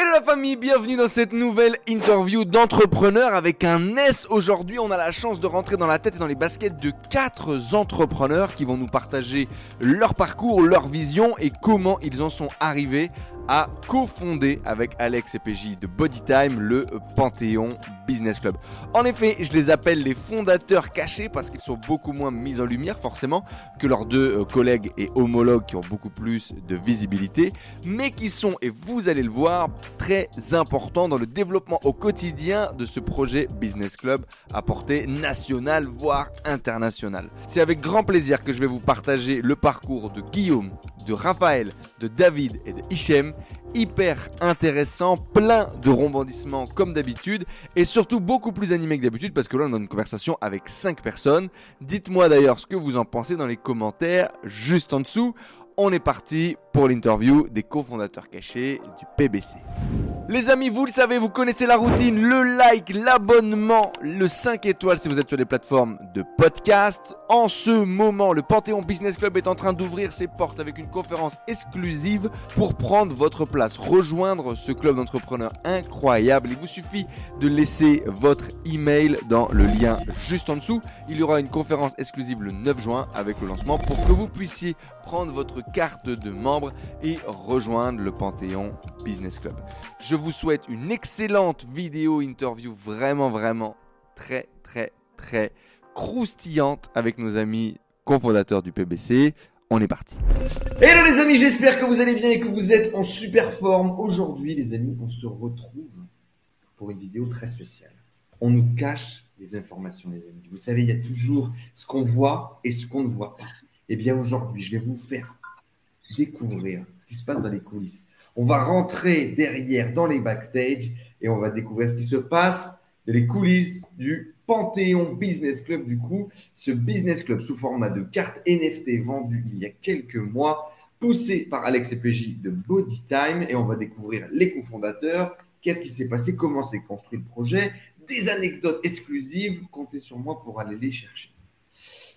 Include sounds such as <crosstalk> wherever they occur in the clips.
Hello la famille, bienvenue dans cette nouvelle interview d'entrepreneurs avec un S. Aujourd'hui, on a la chance de rentrer dans la tête et dans les baskets de quatre entrepreneurs qui vont nous partager leur parcours, leur vision et comment ils en sont arrivés a cofondé avec Alex et PJ de Bodytime le Panthéon Business Club. En effet, je les appelle les fondateurs cachés parce qu'ils sont beaucoup moins mis en lumière forcément que leurs deux euh, collègues et homologues qui ont beaucoup plus de visibilité, mais qui sont, et vous allez le voir, très importants dans le développement au quotidien de ce projet Business Club à portée nationale, voire internationale. C'est avec grand plaisir que je vais vous partager le parcours de Guillaume, de Raphaël, de David et de Hichem. Hyper intéressant, plein de rebondissements comme d'habitude et surtout beaucoup plus animé que d'habitude parce que là on a une conversation avec 5 personnes. Dites-moi d'ailleurs ce que vous en pensez dans les commentaires juste en dessous. On est parti pour l'interview des cofondateurs cachés du PBC. Les amis, vous le savez, vous connaissez la routine, le like, l'abonnement, le 5 étoiles si vous êtes sur les plateformes de podcast. En ce moment, le Panthéon Business Club est en train d'ouvrir ses portes avec une conférence exclusive pour prendre votre place, rejoindre ce club d'entrepreneurs incroyable. Il vous suffit de laisser votre email dans le lien juste en dessous. Il y aura une conférence exclusive le 9 juin avec le lancement pour que vous puissiez prendre votre carte de membre et rejoindre le Panthéon Business Club. Je vous souhaite une excellente vidéo interview vraiment vraiment très très très croustillante avec nos amis cofondateurs du PBC. On est parti. Hello les amis, j'espère que vous allez bien et que vous êtes en super forme. Aujourd'hui les amis, on se retrouve pour une vidéo très spéciale. On nous cache des informations les amis. Vous savez, il y a toujours ce qu'on voit et ce qu'on ne voit pas. Eh bien aujourd'hui, je vais vous faire découvrir ce qui se passe dans les coulisses. On va rentrer derrière dans les backstage et on va découvrir ce qui se passe dans les coulisses du Panthéon Business Club. Du coup, ce business club sous format de carte NFT vendu il y a quelques mois, poussé par Alex et PJ de Bodytime. Et on va découvrir les cofondateurs, qu'est-ce qui s'est passé, comment s'est construit le projet, des anecdotes exclusives. Comptez sur moi pour aller les chercher.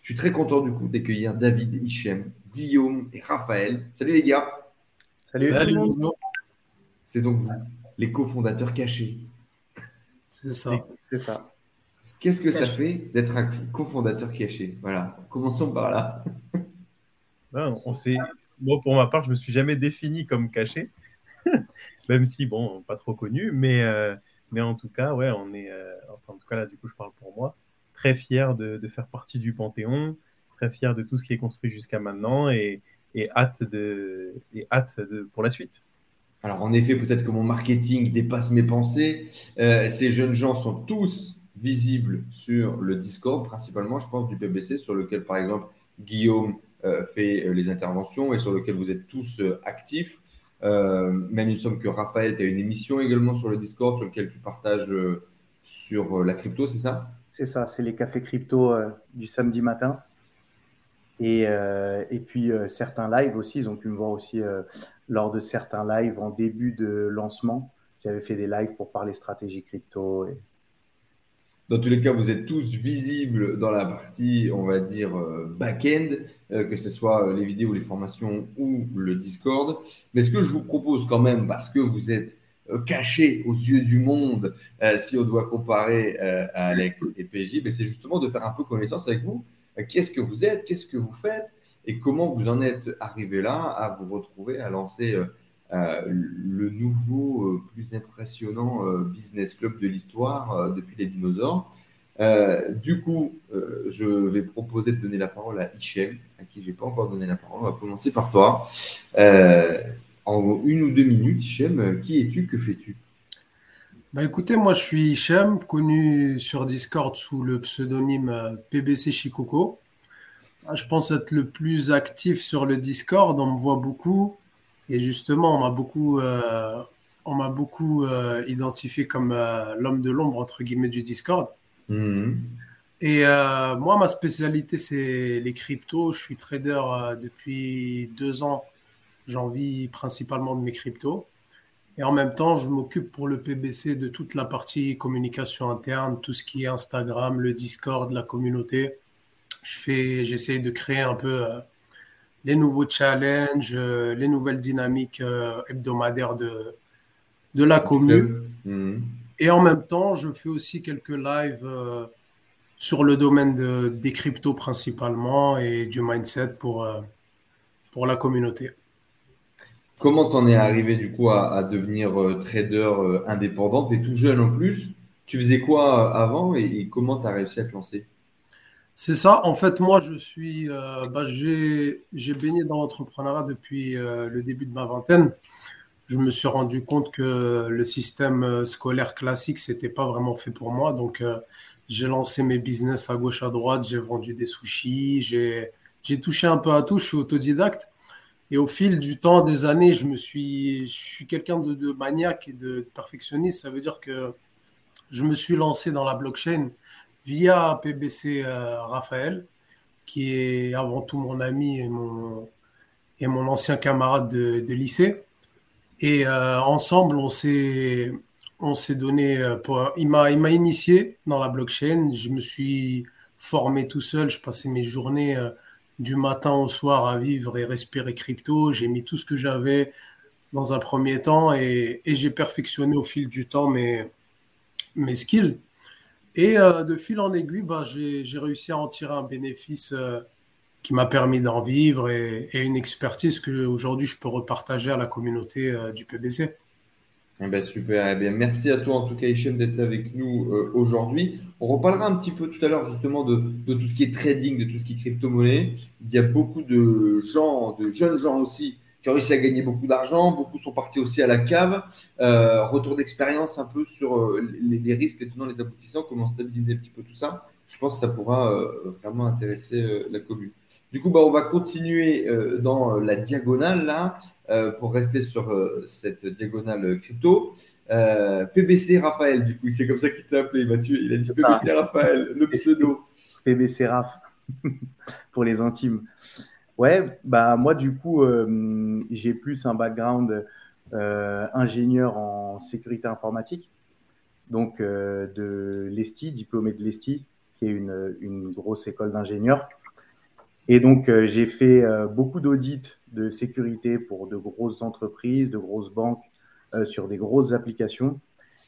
Je suis très content du coup d'accueillir David, Hichem, Guillaume et Raphaël. Salut les gars. Salut. Salut. C'est donc vous, les cofondateurs cachés. C'est ça. C'est ça. Qu'est-ce que ça fait d'être un cofondateur caché? Voilà, commençons par là. on sait. Moi, pour ma part, je me suis jamais défini comme caché, <laughs> même si bon, pas trop connu, mais euh, mais en tout cas, ouais, on est. Euh, enfin, en tout cas là, du coup, je parle pour moi. Très fier de, faire partie du Panthéon, très fier de tout ce qui est construit jusqu'à maintenant et, hâte de et hâte pour la suite. Alors en effet, peut-être que mon marketing dépasse mes pensées. Euh, ces jeunes gens sont tous visibles sur le Discord, principalement, je pense, du PBC, sur lequel, par exemple, Guillaume euh, fait euh, les interventions et sur lequel vous êtes tous actifs. Même il me semble que Raphaël, tu as une émission également sur le Discord sur lequel tu partages sur la crypto, c'est ça? C'est ça, c'est les cafés crypto euh, du samedi matin. Et, euh, puis euh, certains lives aussi, ils ont pu me voir aussi lors de certains lives en début de lancement. J'avais fait des lives pour parler stratégie crypto. Dans tous les cas, vous êtes tous visibles dans la partie, on va dire, back-end, que ce soit les vidéos, les formations ou le Discord. Mais ce que je vous propose quand même, parce que vous êtes euh, cachés aux yeux du monde, euh, si on doit comparer euh, à Alex et PJ, mais c'est justement de faire un peu connaissance avec vous. Qu'est-ce que vous êtes, qu'est-ce que vous faites? Et comment vous en êtes arrivé là à vous retrouver à lancer le nouveau, plus impressionnant business club de l'histoire depuis les dinosaures? Du coup, je vais proposer de donner la parole à Hichem, à qui je n'ai pas encore donné la parole. On va commencer par toi. En une ou deux minutes, Hichem, qui es-tu, que fais-tu? Bah écoutez, moi je suis Hichem, connu sur Discord sous le pseudonyme euh, PBC Chicoco. Ah, Je pense être le plus actif sur le Discord, on me voit beaucoup. Et justement, on m'a beaucoup, euh, on m'a beaucoup euh, identifié comme euh, l'homme de l'ombre, entre guillemets, du Discord. Mhm. Et moi, ma spécialité, c'est les cryptos. Je suis trader depuis deux ans. J'en vis principalement de mes cryptos. Et en même temps, je m'occupe pour le PBC de toute la partie communication interne, tout ce qui est Instagram, le Discord, la communauté. Je fais, j'essaie de créer un peu euh, les nouveaux challenges, euh, les nouvelles dynamiques euh, hebdomadaires de, de la commune. Mhm. Et en même temps, je fais aussi quelques lives sur le domaine des cryptos principalement et du mindset pour, pour la communauté. Comment t'en es arrivé du coup à, devenir euh, trader indépendant Tu es tout jeune en plus? Tu faisais quoi avant et, comment tu réussi à te lancer? C'est ça. En fait, moi, je suis, bah, j'ai baigné dans l'entrepreneuriat depuis le début de ma vingtaine je me suis rendu compte que le système euh, scolaire classique, c'était pas vraiment fait pour moi. Donc, euh, j'ai lancé mes business à gauche, à droite. J'ai vendu des sushis. J'ai touché un peu à tout. Je suis autodidacte. Et au fil du temps, des années, je me suis, je suis quelqu'un de, maniaque et de perfectionniste. Ça veut dire que je me suis lancé dans la blockchain via PBC euh, Raphaël, qui est avant tout mon ami et mon, et mon ancien camarade de, lycée. Et euh, ensemble, on s'est, on s'est donné. Euh, pour, il, m'a, il m'a initié dans la blockchain. Je me suis formé tout seul. Je passais mes journées du matin au soir à vivre et respirer crypto. J'ai mis tout ce que j'avais dans un premier temps et, j'ai perfectionné au fil du temps mes, skills. Et de fil en aiguille, bah, j'ai, réussi à en tirer un bénéfice qui m'a permis d'en vivre et, une expertise que aujourd'hui je peux repartager à la communauté euh, du PBC. Eh ben super, eh bien, merci à toi en tout cas Hichem d'être avec nous euh, aujourd'hui. On reparlera un petit peu tout à l'heure justement de, tout ce qui est trading, de tout ce qui est crypto-monnaie. Il y a beaucoup de gens, de jeunes gens aussi qui ont réussi à gagner beaucoup d'argent. Beaucoup sont partis aussi à la cave. Euh, retour d'expérience un peu sur les, les, risques, les tenants, les aboutissants, comment stabiliser un petit peu tout ça. Je pense que ça pourra vraiment intéresser la commune. Du coup, bah, on va continuer euh, dans la diagonale là, euh, pour rester sur euh, cette diagonale crypto. PBC Raphaël, du coup, c'est comme ça qu'il t'a appelé, Mathieu. Il a dit PBC Raphaël, le pseudo. <laughs> PBC Raph, <laughs> pour les intimes. Ouais, bah moi du coup, j'ai plus un background ingénieur en sécurité informatique, donc de l'ESTI, diplômé de l'ESTI, qui est une, une grosse école d'ingénieurs. Et donc, euh, j'ai fait euh, beaucoup d'audits de sécurité pour de grosses entreprises, de grosses banques, euh, sur des grosses applications.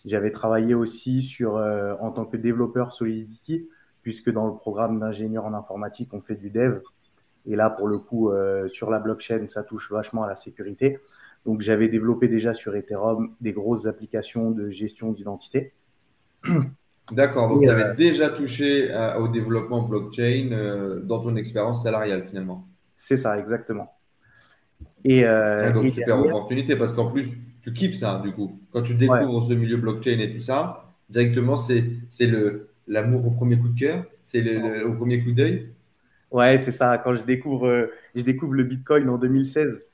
J'avais travaillé aussi sur, en tant que développeur Solidity, puisque dans le programme d'ingénieur en informatique, on fait du dev. Et là, pour le coup, sur la blockchain, ça touche vachement à la sécurité. Donc, j'avais développé déjà sur Ethereum des grosses applications de gestion d'identité. D'accord, donc tu avais euh, déjà touché au développement blockchain euh, dans ton expérience salariale finalement. C'est ça, exactement. Et, euh, donc super opportunité parce qu'en plus, tu kiffes ça du coup. Quand tu découvres ce milieu blockchain et tout ça, directement, c'est l'amour au premier coup de cœur, c'est le, au premier coup d'œil. Ouais, c'est ça. Quand je découvre, je découvre le Bitcoin en 2016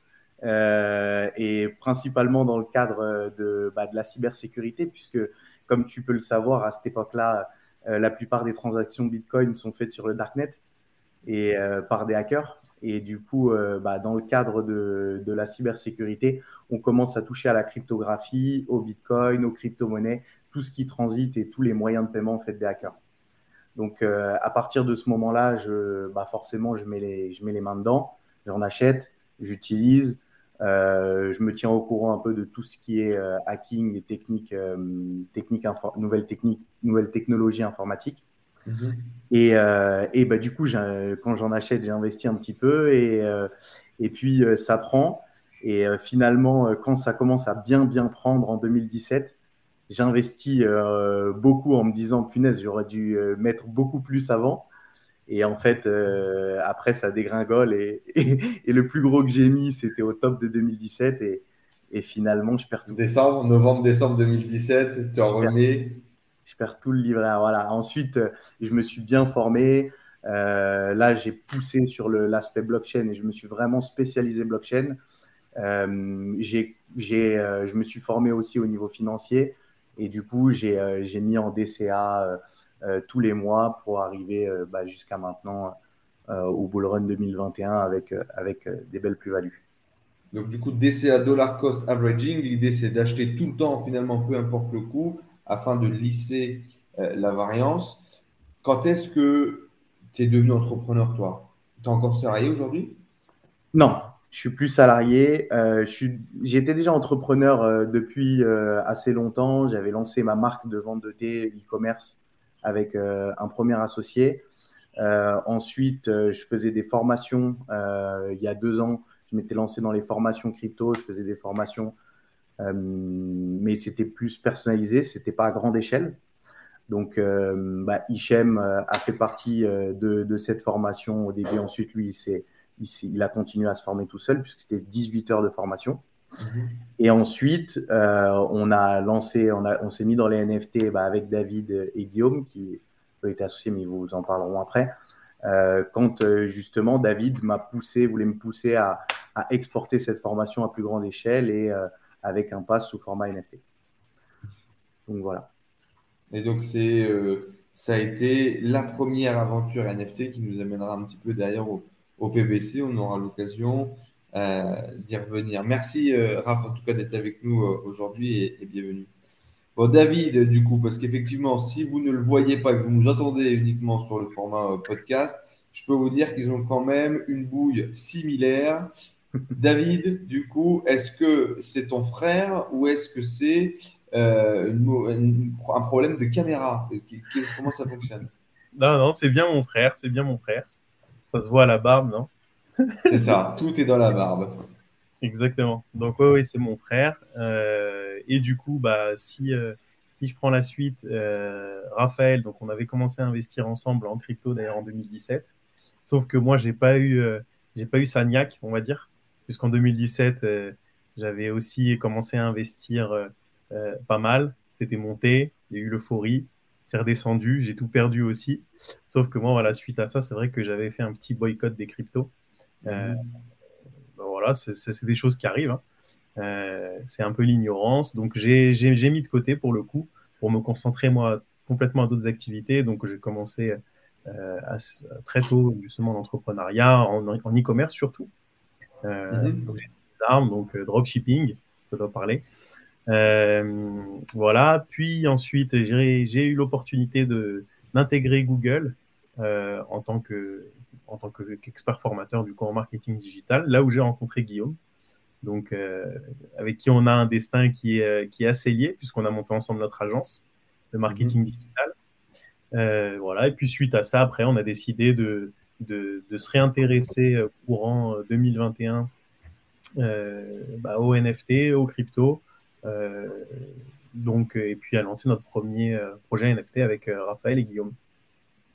et principalement dans le cadre de, bah, de la cybersécurité, puisque comme tu peux le savoir, à cette époque-là, euh, la plupart des transactions Bitcoin sont faites sur le darknet et euh, par des hackers. Et du coup, euh, bah, dans le cadre de, la cybersécurité, on commence à toucher à la cryptographie, au Bitcoin, aux crypto-monnaies, tout ce qui transite et tous les moyens de paiement faits des hackers. Donc, à partir de ce moment-là, bah, forcément, je mets les mains dedans, j'en achète, j'utilise, euh, je me tiens au courant un peu de tout ce qui est euh, hacking et techniques, euh, nouvelles techniques, nouvelles technologies informatiques. Mhm. Et, et bah, du coup, quand j'en achète, j'investis un petit peu et, et puis ça prend. Et finalement, quand ça commence à bien, bien prendre en 2017, j'investis beaucoup en me disant, punaise, j'aurais dû mettre beaucoup plus avant. Et en fait, euh, après, ça dégringole. <laughs> Et, et, le plus gros que j'ai mis, c'était au top de 2017. Et, et finalement, je perds tout. Décembre, novembre, décembre 2017, tu en remets. Je perds tout le livret. Voilà. Ensuite, je me suis bien formé. Euh, là, j'ai poussé sur l'aspect blockchain et je me suis vraiment spécialisé blockchain. Euh, euh, je me suis formé aussi au niveau financier et du coup, j'ai mis en DCA euh, tous les mois pour arriver euh, bah, jusqu'à maintenant euh, au Bull Run 2021 avec, avec des belles plus-values. Donc, du coup, DCA Dollar Cost Averaging, l'idée c'est d'acheter tout le temps, finalement, peu importe le coût, afin de lisser la variance. Quand est-ce que tu es devenu entrepreneur, toi? Tu es encore salarié aujourd'hui? Non, Je suis plus salarié. Euh, J'étais déjà entrepreneur euh, depuis euh, assez longtemps. J'avais lancé ma marque de vente de thé e-commerce avec un premier associé. ensuite, je faisais des formations. il y a deux ans, je m'étais lancé dans les formations crypto. Je faisais des formations, mais c'était plus personnalisé. C'était pas à grande échelle. Donc, bah, Hichem a fait partie de, de, cette formation au début. Ensuite, lui, il s'est il, a continué à se former tout seul puisque c'était 18 heures de formation. Mhm. Et ensuite, euh, on a lancé, on, on s'est mis dans les NFT bah, avec David et Guillaume qui ont été associés, mais ils vous en parleront après. Euh, quand euh, justement David m'a poussé, voulait me pousser à, exporter cette formation à plus grande échelle et avec un pass sous format NFT. Donc voilà. Et donc c'est, ça a été la première aventure NFT qui nous amènera un petit peu derrière au, au PBC. On aura l'occasion euh, d'y revenir. Merci, euh, Raph, en tout cas, d'être avec nous euh, aujourd'hui et, bienvenue. Bon, David, du coup, parce qu'effectivement, si vous ne le voyez pas et que vous nous entendez uniquement sur le format podcast, je peux vous dire qu'ils ont quand même une bouille similaire. <laughs> David, du coup, est-ce que c'est ton frère ou est-ce que c'est un problème de caméra? Comment ça fonctionne? Non, non, c'est bien mon frère, c'est bien mon frère. Ça se voit à la barbe, non? C'est ça, tout est dans la barbe. Exactement. Donc oui, ouais, c'est mon frère. Euh, et du coup, bah, si, euh, si je prends la suite, euh, Raphaël, donc on avait commencé à investir ensemble en crypto d'ailleurs en 2017. Sauf que moi, j'ai pas eu, j'ai pas eu sa niaque, on va dire, puisqu'en 2017, j'avais aussi commencé à investir pas mal. C'était monté, il y a eu l'euphorie c'est redescendu, j'ai tout perdu aussi. Sauf que moi, voilà, suite à ça, c'est vrai que j'avais fait un petit boycott des cryptos. Euh, ben voilà, c'est des choses qui arrivent. Hein. Euh, c'est un peu l'ignorance. Donc, j'ai mis de côté pour le coup, pour me concentrer moi complètement à d'autres activités. Donc, j'ai commencé euh, très tôt justement l'entrepreneuriat, en e-commerce surtout. Donc, j'ai des armes, donc dropshipping, ça doit parler. Euh, voilà. Puis ensuite, j'ai eu l'opportunité d'intégrer Google euh, en tant que en tant qu'expert formateur du coup en marketing digital, là où j'ai rencontré Guillaume, donc euh, avec qui on a un destin qui est, qui est assez lié puisqu'on a monté ensemble notre agence de marketing mhm. digital. voilà. Et puis suite à ça, après, on a décidé de, de, de se réintéresser courant 2021 bah, au NFT, au crypto, euh, donc, et puis à lancer notre premier euh, projet NFT avec euh, Raphaël et Guillaume.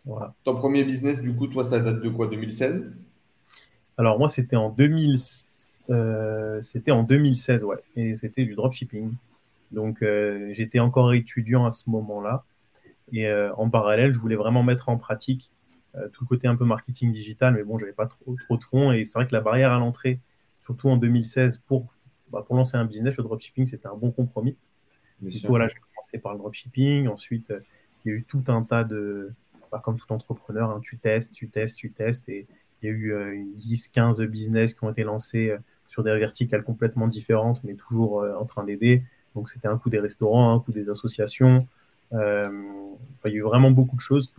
Voilà. Ton premier business, du coup, toi, ça date de quoi 2016 Alors, moi, c'était en, 2000... c'était en 2016, ouais. Et c'était du dropshipping. Donc, j'étais encore étudiant à ce moment-là. Et en parallèle, je voulais vraiment mettre en pratique tout le côté un peu marketing digital. Mais bon, j'avais pas trop, trop de fonds. Et c'est vrai que la barrière à l'entrée, surtout en 2016, pour bah, pour lancer un business, le dropshipping, c'était un bon compromis. Du coup, voilà, j'ai commencé par le dropshipping. Ensuite, euh, il y a eu tout un tas de, bah, comme tout entrepreneur, hein, tu testes, tu testes, tu testes. Et il y a eu 10, euh, 15 business qui ont été lancés euh, sur des verticales complètement différentes, mais toujours en train d'aider. Donc, c'était un coup des restaurants, un coup des associations. il y a eu vraiment beaucoup de choses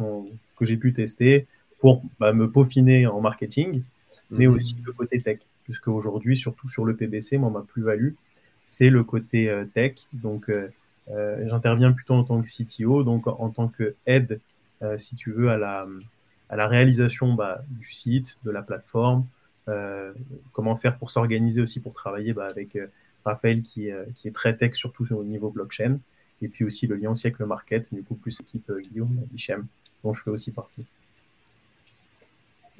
que j'ai pu tester pour bah, me peaufiner en marketing, mais mhm. aussi le côté tech puisque aujourd'hui, surtout sur le PBC, moi, ma plus-value, c'est le côté euh, tech. Donc, euh, euh, j'interviens plutôt en tant que CTO, donc en tant que aide, si tu veux, à la, à réalisation bah, du site, de la plateforme, comment faire pour s'organiser aussi pour travailler bah, avec Raphaël qui, est très tech, surtout au niveau blockchain, et puis aussi le lien aussi avec le market, du coup plus équipe Guillaume Hichem, dont je fais aussi partie.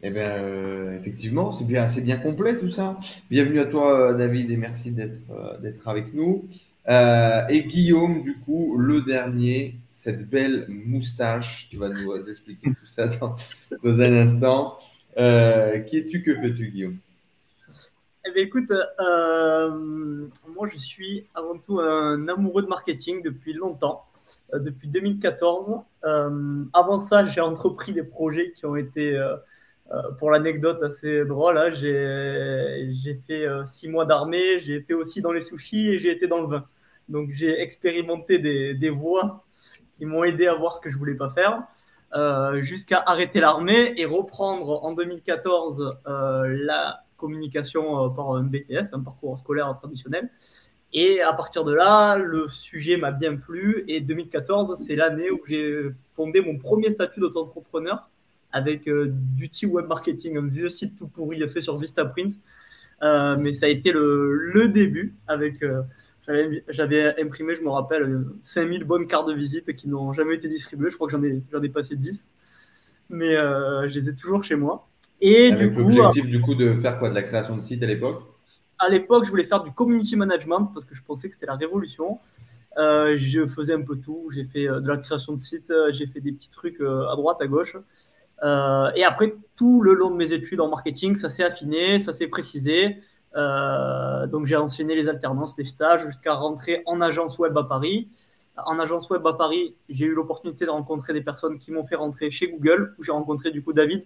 Eh bien, euh, effectivement, c'est bien, c'est bien complet tout ça. Bienvenue à toi, David, et merci d'être euh, d'être avec nous. Euh, et Guillaume, du coup, le dernier, cette belle moustache, tu vas nous expliquer tout ça dans, dans un instant. qui es-tu, que fais-tu, Guillaume? Eh bien, écoute, moi, je suis avant tout un amoureux de marketing depuis longtemps, depuis 2014. avant ça, j'ai entrepris des projets qui ont été euh, pour l'anecdote assez drôle, hein, j'ai fait euh, six mois d'armée, j'ai été aussi dans les sushis et j'ai été dans le vin. Donc j'ai expérimenté des, des, voies qui m'ont aidé à voir ce que je voulais pas faire, euh, jusqu'à arrêter l'armée et reprendre en 2014 la communication par un BTS, un parcours scolaire traditionnel. Et à partir de là, le sujet m'a bien plu. Et 2014, c'est l'année où j'ai fondé mon premier statut d'auto-entrepreneur avec euh, Duty Web Marketing, un vieux site tout pourri fait sur Vistaprint. Euh, mais ça a été le, le début avec. Euh, j'avais imprimé, je me rappelle, 5000 bonnes cartes de visite qui n'ont jamais été distribuées. Je crois que j'en ai, ai passé 10. Mais je les ai toujours chez moi. Et avec l'objectif du coup de faire quoi? De la création de site à l'époque? À l'époque, je voulais faire du community management parce que je pensais que c'était la révolution. Euh, je faisais un peu tout. J'ai fait de la création de sites, euh, j'ai fait des petits trucs à droite, à gauche. Et après, tout le long de mes études en marketing, ça s'est affiné, ça s'est précisé. donc, j'ai enseigné les alternances, les stages, jusqu'à rentrer en agence web à Paris. En agence web à Paris, j'ai eu l'opportunité de rencontrer des personnes qui m'ont fait rentrer chez Google, où j'ai rencontré du coup David,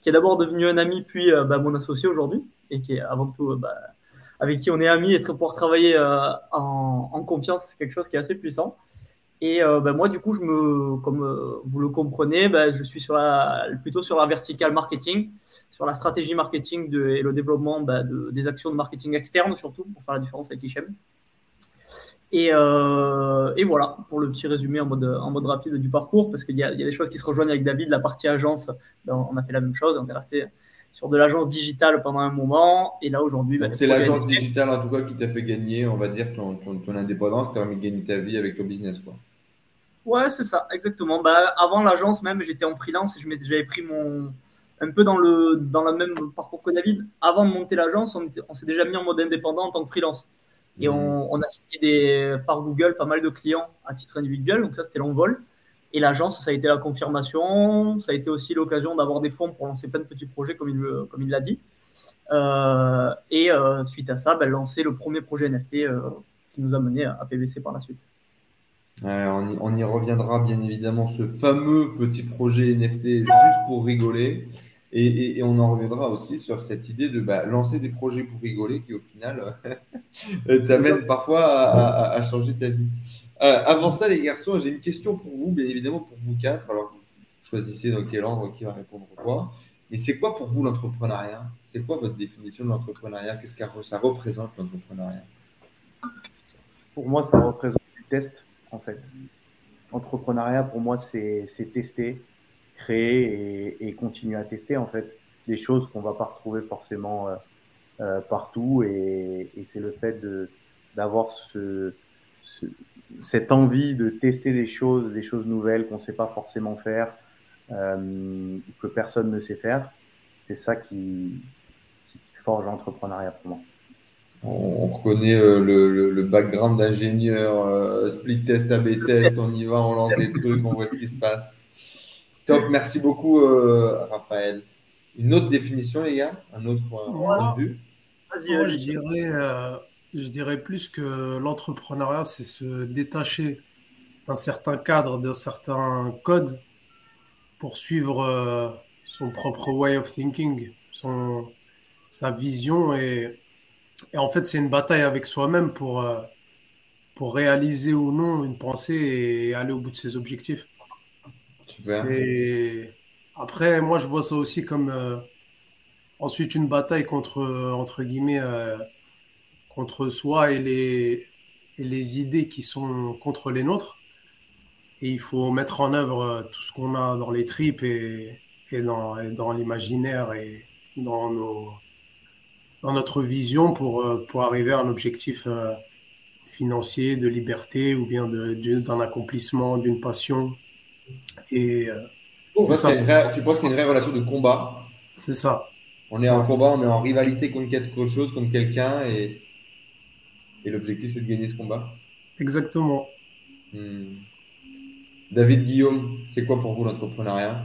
qui est d'abord devenu un ami, puis bah, mon associé aujourd'hui, et qui est avant tout bah, avec qui on est amis et pour travailler euh, en, confiance, c'est quelque chose qui est assez puissant. Et euh, bah, moi, du coup, je me, comme euh, vous le comprenez, bah, je suis sur la, plutôt sur la verticale marketing, sur la stratégie marketing de, et le développement bah, de, des actions de marketing externe, surtout, pour faire la différence avec l'ICHEM. Et, et, voilà, pour le petit résumé en mode, en mode rapide du parcours, parce qu'il y, y, a des choses qui se rejoignent avec David, la partie agence, on a fait la même chose, on est resté sur de l'agence digitale pendant un moment. Et là, aujourd'hui, bah, c'est l'agence digitale en tout cas qui t'a fait gagner, on va dire, ton, ton, indépendance, qui t'a permis de gagner ta vie avec ton business. Quoi. Ouais, c'est ça, exactement. Bah, avant l'agence, même, j'étais en freelance et j'avais pris mon. Un peu dans le, dans le même parcours que David. Avant de monter l'agence, on, on s'est déjà mis en mode indépendant en tant que freelance. Et mmh. on, on, a signé des, par Google pas mal de clients à titre individuel. Donc, ça, c'était l'envol. Et l'agence, ça a été la confirmation. Ça a été aussi l'occasion d'avoir des fonds pour lancer plein de petits projets, comme il, comme il l'a dit. Euh, et euh, suite à ça, ben, lancer le premier projet NFT euh, qui nous a mené à PVC par la suite. On, y, reviendra bien évidemment, ce fameux petit projet NFT juste pour rigoler. Et, on en reviendra aussi sur cette idée de bah, lancer des projets pour rigoler qui au final <laughs> t'amène parfois à, à, changer ta vie. Euh, avant ça, les garçons, j'ai une question pour vous, bien évidemment pour vous quatre. Alors, choisissez dans quel ordre qui va répondre quoi. Mais c'est quoi pour vous l'entrepreneuriat? C'est quoi votre définition de l'entrepreneuriat? Qu'est-ce que ça représente l'entrepreneuriat? Pour moi, ça représente du test, en fait. L'entrepreneuriat, pour moi, c'est tester, créer et, continuer à tester, en fait, des choses qu'on ne va pas retrouver forcément euh, euh, partout. Et, et c'est le fait d'avoir ce, ce, cette envie de tester des choses, des choses nouvelles qu'on ne sait pas forcément faire, euh, que personne ne sait faire, c'est ça qui, forge l'entrepreneuriat pour moi. On, reconnaît euh, le, background d'ingénieur, euh, split test, AB test, on y va, on lance des trucs, on voit ce qui se passe. Top, merci beaucoup Raphaël. Une autre définition les gars? Un autre point de vue? Vas-y, je dirais je dirais plus que l'entrepreneuriat, c'est se détacher d'un certain cadre, d'un certain code pour suivre euh, son propre way of thinking, son, sa vision. Et, et en fait, c'est une bataille avec soi-même pour, euh, pour réaliser ou non une pensée et aller au bout de ses objectifs. Après, moi, je vois ça aussi comme euh, ensuite une bataille contre, entre guillemets, contre soi et les, et les idées qui sont contre les nôtres. Et il faut mettre en œuvre euh, tout ce qu'on a dans les tripes et, et dans, dans l'imaginaire et dans, nos, dans notre vision pour, euh, pour arriver à un objectif euh, financier, de liberté ou bien d'un accomplissement, d'une passion. Et, tu penses qu'il y a une vraie relation de combat? C'est ça. On est en combat, on est en rivalité contre quelque chose, contre quelqu'un, et et l'objectif, c'est de gagner ce combat Exactement. Hmm. David Guillaume, c'est quoi pour vous l'entrepreneuriat?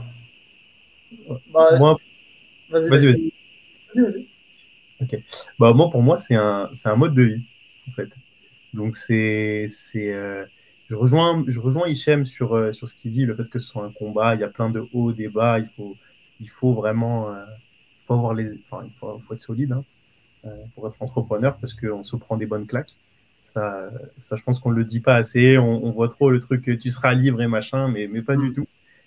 Bah, Moi, vas-y, vas-y. Vas ok. Bah, moi, pour moi, c'est un, un mode de vie, en fait. Donc, c'est. c'est euh, je rejoins, je rejoins Hichem sur, euh, sur ce qu'il dit, le fait que ce soit un combat. Il y a plein de hauts, des bas. Il faut, il faut vraiment. Euh, faut avoir les, enfin, il faut, faut être solide. Hein. Euh, pour être entrepreneur parce qu'on se prend des bonnes claques. Ça, ça je pense qu'on ne le dit pas assez. On, voit trop le truc tu seras libre et machin, mais, mais pas du tout.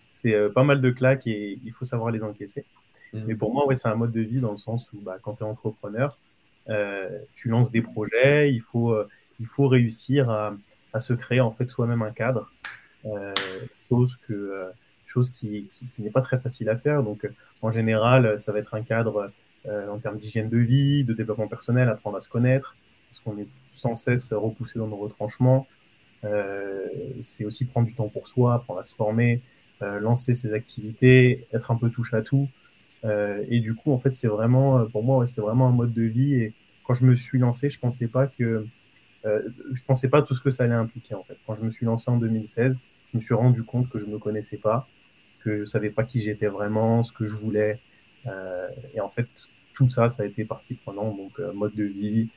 C'est euh, pas mal de claques et il faut savoir les encaisser. Mm. Mais pour moi, ouais, c'est un mode de vie dans le sens où bah, quand tu es entrepreneur, tu lances des projets, il faut, il faut réussir à, à, se créer en fait soi-même un cadre, chose, que, chose qui, qui, qui n'est pas très facile à faire. Donc, en général, ça va être un cadre en termes d'hygiène de vie, de développement personnel, apprendre à se connaître, parce qu'on est sans cesse repoussé dans nos retranchements. Euh, c'est aussi prendre du temps pour soi, apprendre à se former, euh, lancer ses activités, être un peu touche à tout. Euh, et du coup, en fait, c'est vraiment, pour moi, c'est vraiment un mode de vie. Et quand je me suis lancé, je pensais pas que, je pensais pas tout ce que ça allait impliquer. En fait, quand je me suis lancé en 2016, je me suis rendu compte que je me connaissais pas, que je savais pas qui j'étais vraiment, ce que je voulais. et en fait, tout ça, ça a été partie prenante. Donc, mode de vie,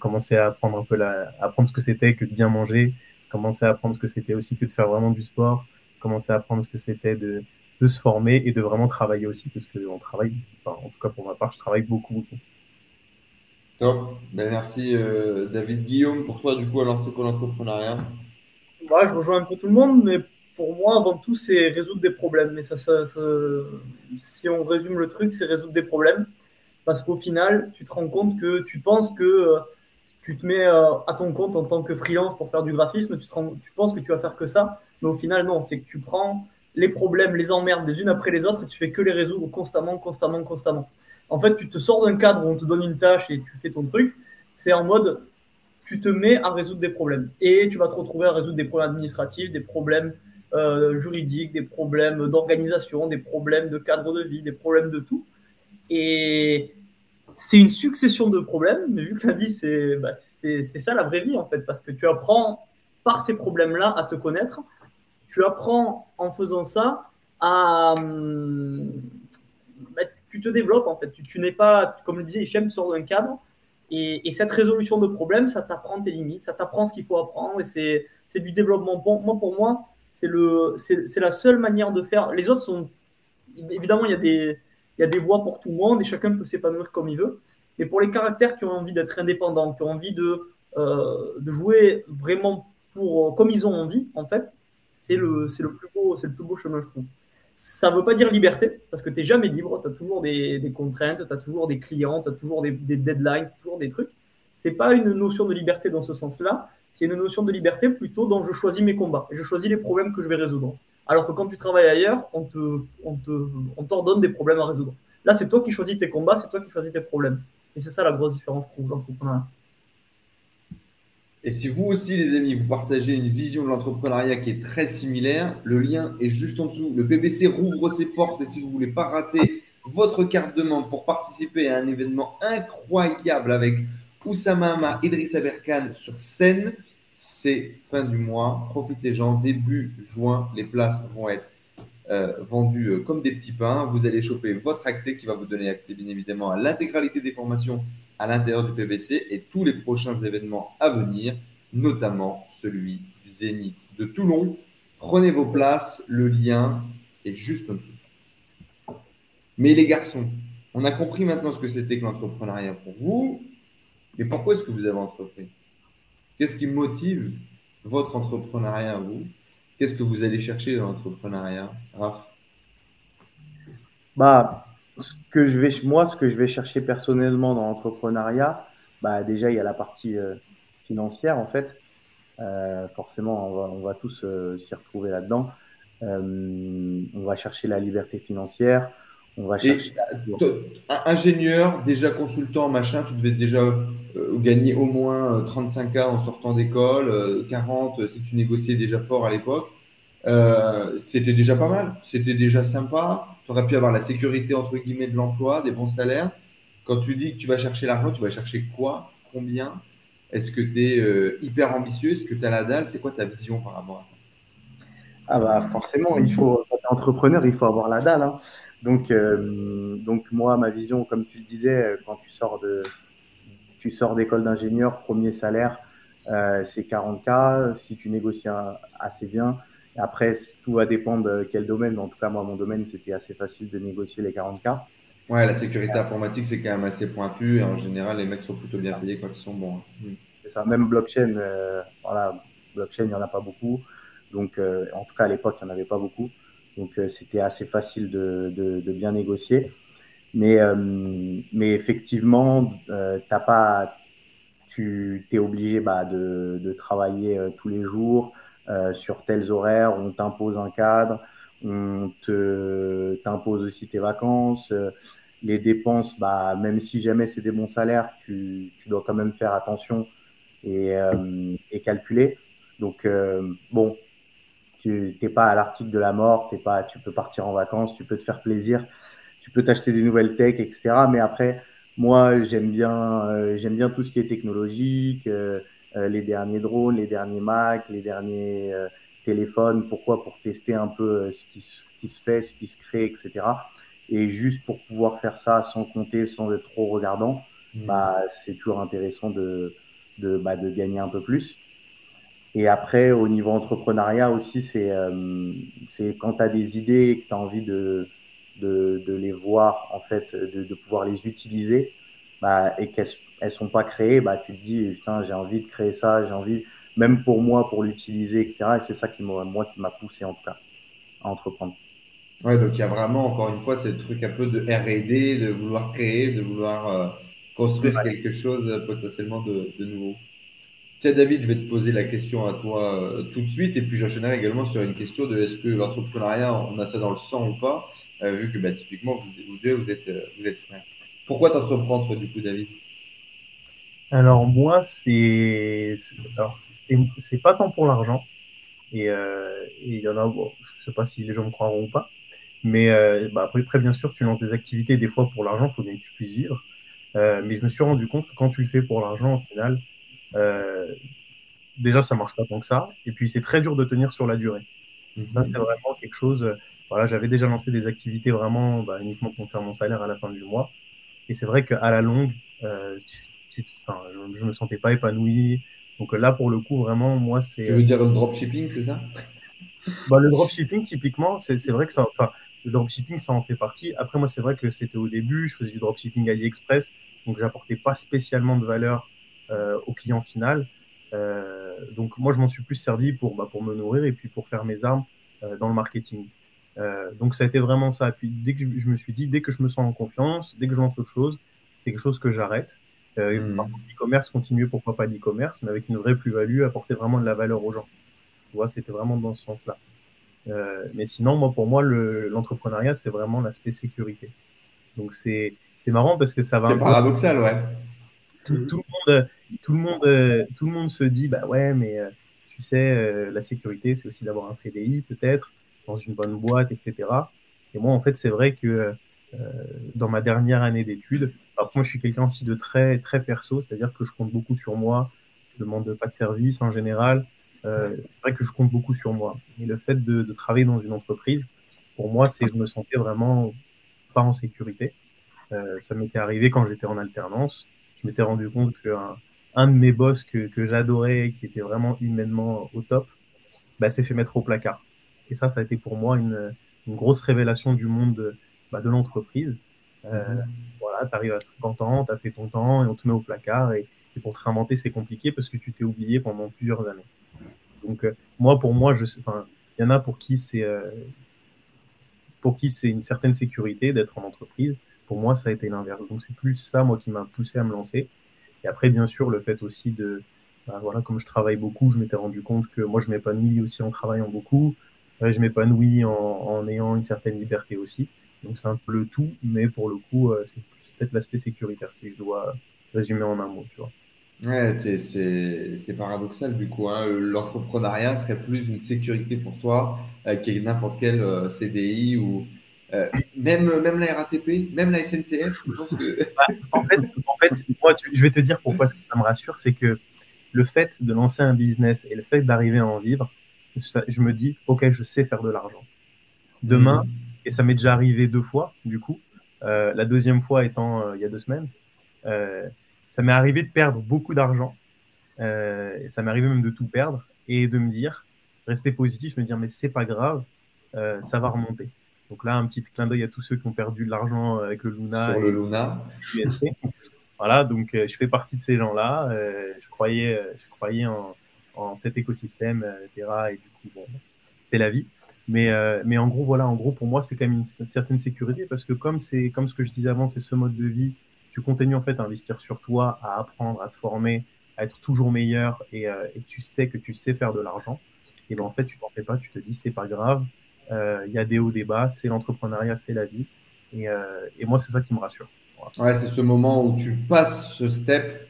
commencer à apprendre un peu la, apprendre ce que c'était que de bien manger, commencer à apprendre ce que c'était aussi que de faire vraiment du sport, commencer à apprendre ce que c'était de, de se former et de vraiment travailler aussi, parce qu'on travaille, enfin, en tout cas pour ma part, je travaille beaucoup, beaucoup. Top. Ben, merci euh, David Guillaume. Pour toi, du coup, alors c'est quoi l'entrepreneuriat? Bah, Je rejoins un peu tout le monde, mais pour moi, avant tout, c'est résoudre des problèmes. Mais ça, ça, si on résume le truc, c'est résoudre des problèmes. Parce qu'au final, tu te rends compte que tu penses que euh, tu te mets euh, à ton compte en tant que freelance pour faire du graphisme, tu, tu penses que tu vas faire que ça, mais au final, non, c'est que tu prends les problèmes, les emmerdes les unes après les autres et tu fais que les résoudre constamment, constamment, constamment. En fait, tu te sors d'un cadre où on te donne une tâche et tu fais ton truc. C'est en mode, tu te mets à résoudre des problèmes. Et tu vas te retrouver à résoudre des problèmes administratifs, des problèmes euh, juridiques, des problèmes d'organisation, des problèmes de cadre de vie, des problèmes de tout. Et, c'est une succession de problèmes, mais vu que la vie, bah, c'est ça la vraie vie en fait, parce que tu apprends par ces problèmes-là à te connaître, tu apprends en faisant ça à. Hum, bah, tu te développes en fait, tu, n'es pas, comme le disait Hichem, tu sors d'un cadre, et, cette résolution de problèmes, ça t'apprend tes limites, ça t'apprend ce qu'il faut apprendre, et c'est du développement. Pour, moi, pour moi, c'est la seule manière de faire. Les autres sont. Évidemment, il y a des il y a des voies pour tout le monde et chacun peut s'épanouir comme il veut. Mais pour les caractères qui ont envie d'être indépendants, qui ont envie de, euh, de jouer vraiment pour, comme ils ont envie, en fait, c'est le, le, plus beau, le plus beau chemin, je trouve. Ça ne veut pas dire liberté, parce que tu n'es jamais libre, tu as toujours des, contraintes, tu as toujours des clients, tu as toujours des, des deadlines, toujours des trucs. Ce n'est pas une notion de liberté dans ce sens-là, c'est une notion de liberté plutôt dans je choisis mes combats, je choisis les problèmes que je vais résoudre. Alors que quand tu travailles ailleurs, on te, on te, on t'ordonne des problèmes à résoudre. Là, c'est toi qui choisis tes combats, c'est toi qui choisis tes problèmes. Et c'est ça la grosse différence, je trouve, l'entrepreneuriat. Et si vous aussi, les amis, vous partagez une vision de l'entrepreneuriat qui est très similaire, le lien est juste en dessous. Le PBC rouvre ses portes et si vous ne voulez pas rater votre carte de membre pour participer à un événement incroyable avec Oussama Ama, Idriss Aberkan sur scène, c'est fin du mois. Profitez-en. Début juin, les places vont être euh, vendues euh, comme des petits pains. Vous allez choper votre accès qui va vous donner accès, bien évidemment, à l'intégralité des formations à l'intérieur du PBC et tous les prochains événements à venir, notamment celui du Zénith de Toulon. Prenez vos places. Le lien est juste en dessous. Mais les garçons, on a compris maintenant ce que c'était que l'entrepreneuriat pour vous. Mais pourquoi est-ce que vous avez entrepris? Qu'est-ce qui motive votre entrepreneuriat à vous? Qu'est-ce que vous allez chercher dans l'entrepreneuriat, Raph? Bah, ce que je vais, Moi, ce que je vais chercher personnellement dans l'entrepreneuriat, bah, déjà, il y a la partie euh, financière, en fait. Euh, forcément, on va, tous euh, s'y retrouver là-dedans. on va chercher la liberté financière. On va chercher. ingénieur, déjà consultant, machin, tu devais déjà euh, gagner au moins 35K euh, en sortant d'école, 40 euh, si tu négociais déjà fort à l'époque. c'était déjà pas mal, c'était déjà sympa. Tu aurais pu avoir la sécurité entre guillemets de l'emploi, des bons salaires. Quand tu dis que tu vas chercher l'argent, tu vas chercher quoi? Combien? Est-ce que tu es hyper ambitieux? Est-ce que tu as la dalle? C'est quoi ta vision par rapport à ça? Ah bah forcément, il faut, quand tu es entrepreneur, il faut avoir la dalle. Hein. Donc, donc moi, ma vision, comme tu le disais, quand tu sors de, tu sors d'école d'ingénieur, premier salaire, euh, c'est 40K. Si tu négocies assez bien, après, tout va dépendre de quel domaine. En tout cas, moi, mon domaine, c'était assez facile de négocier les 40K. Ouais, la sécurité informatique, c'est quand même assez pointu. Et en général, les mecs sont plutôt bien payés quand ils sont bons. Hein. Mm. C'est ça. Même blockchain, euh, voilà, blockchain, il n'y en a pas beaucoup. Donc, euh, en tout cas, à l'époque, il n'y en avait pas beaucoup. Donc, c'était assez facile de, bien négocier. Mais, mais effectivement, t'as pas, tu es obligé bah, de, travailler tous les jours sur tels horaires, on t'impose un cadre, on t'impose aussi tes vacances les dépenses, bah, même si jamais c'est des bons salaires, tu, dois quand même faire attention et, euh, calculer. Donc, euh, bon, tu n'es pas à l'article de la mort, es pas, tu peux partir en vacances, tu peux te faire plaisir, tu peux t'acheter des nouvelles tech, etc. Mais après, moi, j'aime bien, euh, j'aime bien tout ce qui est technologique, les derniers drones, les derniers Mac, les derniers téléphones. Pourquoi? Pour tester un peu ce qui, ce qui se fait, ce qui se crée, etc. Et juste pour pouvoir faire ça sans compter, sans être trop regardant, mmh. bah, c'est toujours intéressant de, de, bah, de, gagner un peu plus. Et après, au niveau entrepreneuriat aussi, c'est euh, quand tu as des idées et que tu as envie de, de, de, les voir, en fait, de, de pouvoir les utiliser, bah, et qu'elles ne sont pas créées, bah, tu te dis, putain, j'ai envie de créer ça, j'ai envie, même pour moi, pour l'utiliser, etc. Et c'est ça qui moi, qui m'a poussé, en tout cas, à entreprendre. Ouais, donc il y a vraiment, encore une fois, ce truc un peu de RD, de vouloir créer, de vouloir euh, construire quelque chose euh, potentiellement de, de, nouveau. Tiens, David, je vais te poser la question à toi euh, tout de suite, et puis j'enchaînerai également sur une question de est-ce que l'entrepreneuriat, on a ça dans le sang ou pas, vu que bah, typiquement, vous, vous êtes, vous êtes frères. Pourquoi t'entreprendre, du coup, David? Alors, moi, c'est pas tant pour l'argent. Et il y en a, bon, je sais pas si les gens me croiront ou pas, mais euh, bah, après, après, bien sûr, tu lances des activités des fois pour l'argent, il faut bien que tu puisses vivre. Euh, mais je me suis rendu compte que quand tu le fais pour l'argent, au final, euh, déjà, ça marche pas tant que ça. Et puis, c'est très dur de tenir sur la durée. Mhm. Ça, c'est vraiment quelque chose. Voilà, j'avais déjà lancé des activités vraiment bah, uniquement pour faire mon salaire à la fin du mois. Et c'est vrai qu'à la longue, euh, tu, je, me sentais pas épanoui. Donc là, pour le coup, vraiment, moi, c'est. Tu veux dire le dropshipping, c'est ça? Bah, Le dropshipping, typiquement, c'est vrai que ça. Enfin, le dropshipping, ça en fait partie. Après, moi, c'est vrai que c'était au début, je faisais du dropshipping AliExpress, donc j'apportais pas spécialement de valeur euh, au client final. Euh, donc, moi, je m'en suis plus servi pour, bah, pour me nourrir et puis pour faire mes armes euh, dans le marketing. Euh, donc, ça a été vraiment ça. Puis, dès que je, me suis dit, dès que je me sens en confiance, dès que je lance autre chose, c'est quelque chose que j'arrête. Euh, mmh. l'e-commerce, continuer, pourquoi pas l'e-commerce, mais avec une vraie plus-value, apporter vraiment de la valeur aux gens. Tu vois, c'était vraiment dans ce sens-là. Euh, mais sinon, moi, pour moi, l'entrepreneuriat, c'est vraiment l'aspect sécurité. Donc, c'est marrant parce que ça va. C'est paradoxal, ouais. Tout, le monde, tout, le monde, tout le monde se dit, bah ouais, mais euh, tu sais, euh, la sécurité, c'est aussi d'avoir un CDI, peut-être, dans une bonne boîte, etc. Et moi, en fait, c'est vrai que dans ma dernière année d'études, moi, je suis quelqu'un aussi de très, très perso, c'est-à-dire que je compte beaucoup sur moi, je demande pas de service en général. Euh, c'est vrai que je compte beaucoup sur moi. Et le fait de, de travailler dans une entreprise, pour moi, c'est je me sentais vraiment pas en sécurité. Euh, ça m'était arrivé quand j'étais en alternance. Je m'étais rendu compte qu'un un de mes boss que, que j'adorais, qui était vraiment humainement au top, bah, s'est fait mettre au placard. Et ça, ça a été pour moi une, une grosse révélation du monde de, bah, de l'entreprise. Euh, mmh. Voilà, tu arrives à 50 ans, tu as fait ton temps et on te met au placard. Et, et pour te réinventer, c'est compliqué parce que tu t'es oublié pendant plusieurs années. Donc, euh, moi, pour moi, je il y en a pour qui c'est euh, pour qui c'est une certaine sécurité d'être en entreprise. Pour moi, ça a été l'inverse. Donc, c'est plus ça, moi, qui m'a poussé à me lancer. Et après, bien sûr, le fait aussi de, bah, voilà, comme je travaille beaucoup, je m'étais rendu compte que moi, je m'épanouis aussi en travaillant beaucoup. je m'épanouis en, ayant une certaine liberté aussi. Donc, c'est un peu le tout, mais pour le coup, euh, c'est peut-être l'aspect sécuritaire, si je dois résumer en un mot, tu vois. Ouais, c'est paradoxal du coup. Hein. L'entrepreneuriat serait plus une sécurité pour toi euh, n'importe quel euh, CDI ou euh, même, même la RATP, même la SNCF. Je pense que... <laughs> Bah, en, fait, en fait, moi, je vais te dire pourquoi ça me rassure, c'est que le fait de lancer un business et le fait d'arriver à en vivre, je me dis, ok, je sais faire de l'argent. Demain, mmh. et ça m'est déjà arrivé deux fois, du coup, la deuxième fois étant il y a deux semaines ça m'est arrivé de perdre beaucoup d'argent. Euh, ça m'est arrivé même de tout perdre et de me dire, rester positif, me dire, mais c'est pas grave, euh, ça va remonter. Donc là, un petit clin d'œil à tous ceux qui ont perdu de l'argent avec le Luna. Sur le Luna. <laughs> voilà, donc euh, je fais partie de ces gens-là. Euh, je croyais, je croyais en, en, cet écosystème, etc. Et du coup, bon, c'est la vie. Mais, euh, mais en gros, voilà, en gros, pour moi, c'est quand même une, certaine sécurité parce que comme c'est comme ce que je disais avant, c'est ce mode de vie, tu continues en fait à investir sur toi, à apprendre, à te former, à être toujours meilleur et, euh, et tu sais que tu sais faire de l'argent. Et ben en fait, tu t'en fais pas, tu te dis c'est pas grave, euh, il y a des hauts, des bas, c'est l'entrepreneuriat, c'est la vie. Et, et moi, c'est ça qui me rassure. Ouais, c'est ce moment où tu passes ce step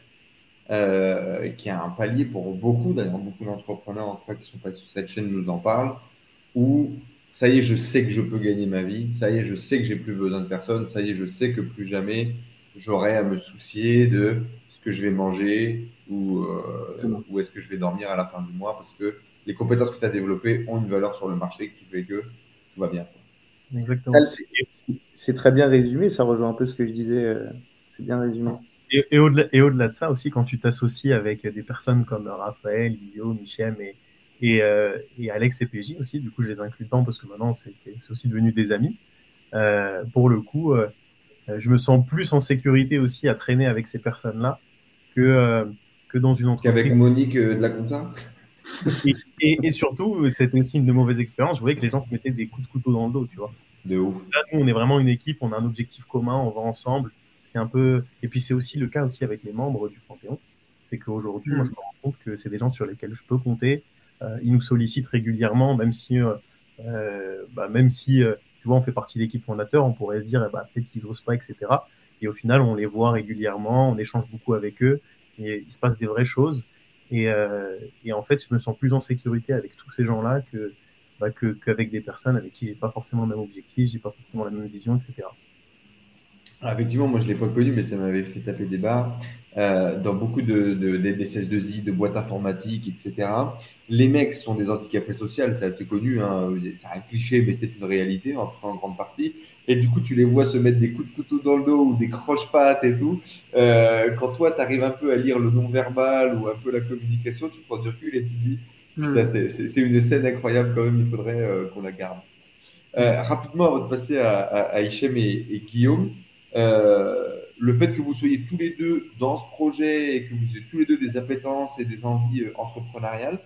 euh, qui a un palier pour beaucoup, d'ailleurs beaucoup d'entrepreneurs en tout cas qui sont pas sur cette chaîne nous en parlent, où ça y est, je sais que je peux gagner ma vie, ça y est, je sais que j'ai plus besoin de personne, ça y est, je sais que plus jamais j'aurai à me soucier de ce que je vais manger ou euh, où est-ce que je vais dormir à la fin du mois parce que les compétences que tu as développées ont une valeur sur le marché qui fait que tout va bien. Exactement. C'est très bien résumé, ça rejoint un peu ce que je disais. Euh, c'est bien résumé. Et, et au-delà de ça aussi, quand tu t'associes avec des personnes comme Raphaël, Guillaume, Michem et, et, euh, et, Alex et PJ aussi, du coup je les inclus dedans parce que maintenant c'est aussi devenu des amis. Euh, pour le coup, euh, je me sens plus en sécurité aussi à traîner avec ces personnes-là que, euh, que dans une entreprise. Qu'avec Monique euh, de la compta? Et, et, surtout, c'était aussi une de mauvaises expériences. Je voyais que les gens se mettaient des coups de couteau dans le dos, tu vois. De ouf. Là, nous, on est vraiment une équipe, on a un objectif commun, on va ensemble. C'est un peu. Et puis, c'est aussi le cas aussi avec les membres du Panthéon. C'est qu'aujourd'hui, mmh. moi, je me rends compte que c'est des gens sur lesquels je peux compter. Euh, ils nous sollicitent régulièrement, même si, euh, euh, bah, même si tu vois, on fait partie de l'équipe fondateur, on pourrait se dire, eh bah, peut-être qu'ils n'osent pas, etc. Et au final, on les voit régulièrement, on échange beaucoup avec eux, et il se passe des vraies choses. Et, euh, et, en fait, je me sens plus en sécurité avec tous ces gens-là que bah, qu'avec des personnes avec qui j'ai pas forcément le même objectif, j'ai pas forcément la même vision, etc. Alors, effectivement, moi je l'ai pas connu, mais ça m'avait fait taper des barres. Euh, dans beaucoup de, de, de, des 16-2i, de boîtes informatiques, etc. Les mecs sont des handicapés sociaux, c'est assez connu, hein. c'est un cliché, mais c'est une réalité en, en, grande partie. Et du coup, tu les vois se mettre des coups de couteau dans le dos ou des croche-pattes et tout. Euh, quand toi, tu arrives un peu à lire le non-verbal ou un peu la communication, tu prends du recul et tu dis, putain, mm. c'est une scène incroyable quand même, il faudrait euh, qu'on la garde. Euh, rapidement, avant de passer à, à, à Hichem et, et Guillaume, le fait que vous soyez tous les deux dans ce projet et que vous ayez tous les deux des appétences et des envies entrepreneuriales,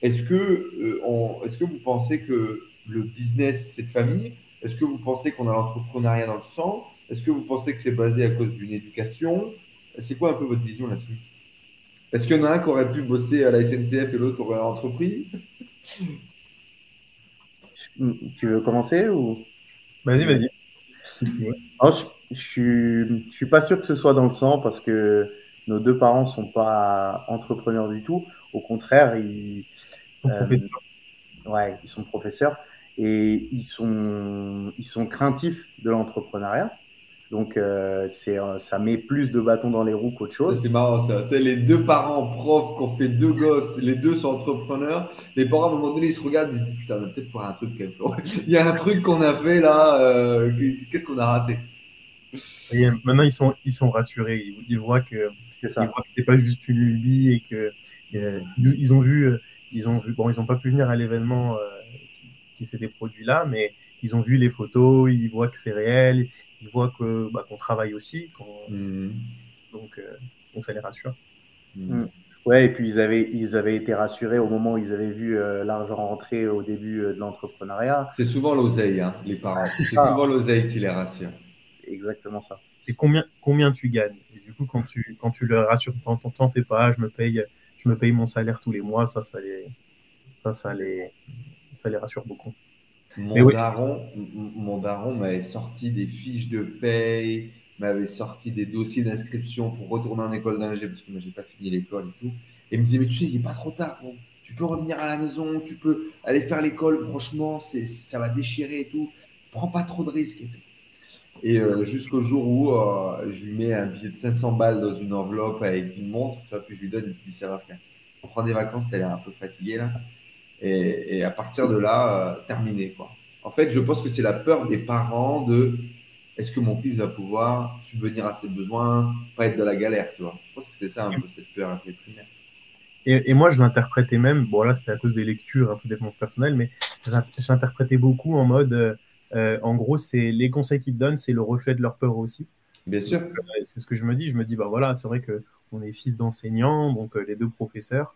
est-ce que, est-ce que vous pensez que le business, c'est de famille Est-ce que vous pensez qu'on a l'entrepreneuriat dans le sang? Est-ce que vous pensez que c'est basé à cause d'une éducation? C'est quoi un peu votre vision là-dessus? Est-ce qu'il y en a un qui aurait pu bosser à la SNCF et l'autre aurait entrepris? Tu veux commencer ou? Vas-y, vas-y. Oh, je suis, je suis pas sûr que ce soit dans le sang parce que nos deux parents sont pas entrepreneurs du tout. Au contraire, ils, euh, ouais, ils sont professeurs et ils sont, ils sont craintifs de l'entrepreneuriat. Donc, euh, c'est, ça met plus de bâtons dans les roues qu'autre chose. C'est marrant ça. Tu sais, les deux parents profs qui ont fait deux gosses, les deux sont entrepreneurs. Les parents, à un moment donné, ils se regardent, ils se disent Putain, peut-être pour un truc. <laughs> Il y a un truc qu'on a fait là. Euh, qu'est-ce qu'on a raté? Et maintenant, ils sont, ils sont rassurés. Ils, ils voient que c'est ça. c'est pas juste une lubie et que euh, ils ont vu, ils ont vu. Bon, ils n'ont pas pu venir à l'événement euh, qui, qui s'était produit là, mais ils ont vu les photos. Ils voient que c'est réel. Ils voient que bah, qu'on travaille aussi. Mmh. Donc, euh, donc ça les rassure. Mmh. Ouais, et puis ils avaient, ils avaient été rassurés au moment où ils avaient vu euh, l'argent rentrer au début euh, de l'entrepreneuriat. C'est souvent l'oseille, hein, les parents. C'est ah. souvent l'oseille qui les rassure exactement ça. C'est combien, combien tu gagnes? Et du coup, quand tu, quand tu le rassures, t'en fais pas, je me paye, je me paye mon salaire tous les mois, ça, ça les, ça, ça les, ça les rassure beaucoup. Mon daron, mon daron m'avait sorti des fiches de paye, m'avait sorti des dossiers d'inscription pour retourner en école d'ingé parce que moi j'ai pas fini l'école et tout. Et il me disait mais tu sais il est pas trop tard, bon. tu peux revenir à la maison, tu peux aller faire l'école, franchement c'est ça va déchirer et tout. Prends pas trop de risques et tout. Et euh, jusqu'au jour où euh, je lui mets un billet de 500 balles dans une enveloppe avec une montre, tu vois, puis je lui donne, il me dit ça va frère. On prend des vacances, t'as l'air un peu fatigué là. Et, et, à partir de là, euh, terminé quoi. En fait, je pense que c'est la peur des parents de est-ce que mon fils va pouvoir subvenir à ses besoins, pas être dans la galère, tu vois. Je pense que c'est ça un peu cette peur un peu primaire. Et, et moi, je l'interprétais même, bon là, c'est à cause des lectures, un peu des personnel, mais j'interprétais beaucoup en mode euh, en gros, c'est les conseils qu'ils donnent, c'est le reflet de leur peur aussi. Bien sûr. Euh, c'est ce que je me dis. Je me dis, bah voilà, c'est vrai que on est fils d'enseignants, donc euh, les deux professeurs.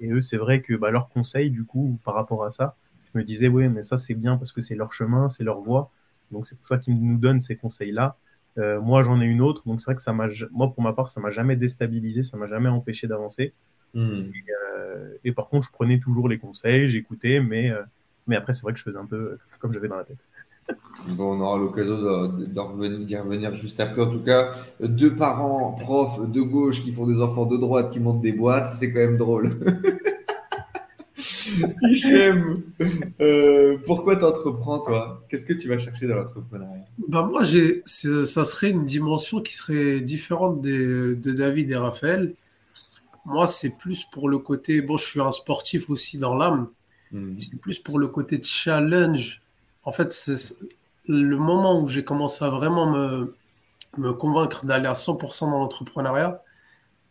Et eux, c'est vrai que bah, leurs conseils, du coup, par rapport à ça, je me disais, oui, mais ça, c'est bien parce que c'est leur chemin, c'est leur voie. Donc, c'est pour ça qu'ils nous donnent ces conseils-là. moi, j'en ai une autre. Donc, c'est vrai que ça m'a, moi, pour ma part, ça m'a jamais déstabilisé, ça m'a jamais empêché d'avancer. Hmm. Et, par contre, je prenais toujours les conseils, j'écoutais, mais, mais après, c'est vrai que je faisais un peu comme j'avais dans la tête. Bon, on aura l'occasion d'y revenir juste après. En tout cas, deux parents profs de gauche qui font des enfants de droite qui montent des boîtes, c'est quand même drôle. <laughs> Hichem, euh, pourquoi tu entreprends, toi? Qu'est-ce que tu vas chercher dans l'entrepreneuriat? Bah Moi, ça serait une dimension qui serait différente de, David et Raphaël. Moi, c'est plus pour le côté. Bon, je suis un sportif aussi dans l'âme. Hmm. C'est plus pour le côté challenge en fait, c'est le moment où j'ai commencé à vraiment me, me convaincre d'aller à 100% dans l'entrepreneuriat,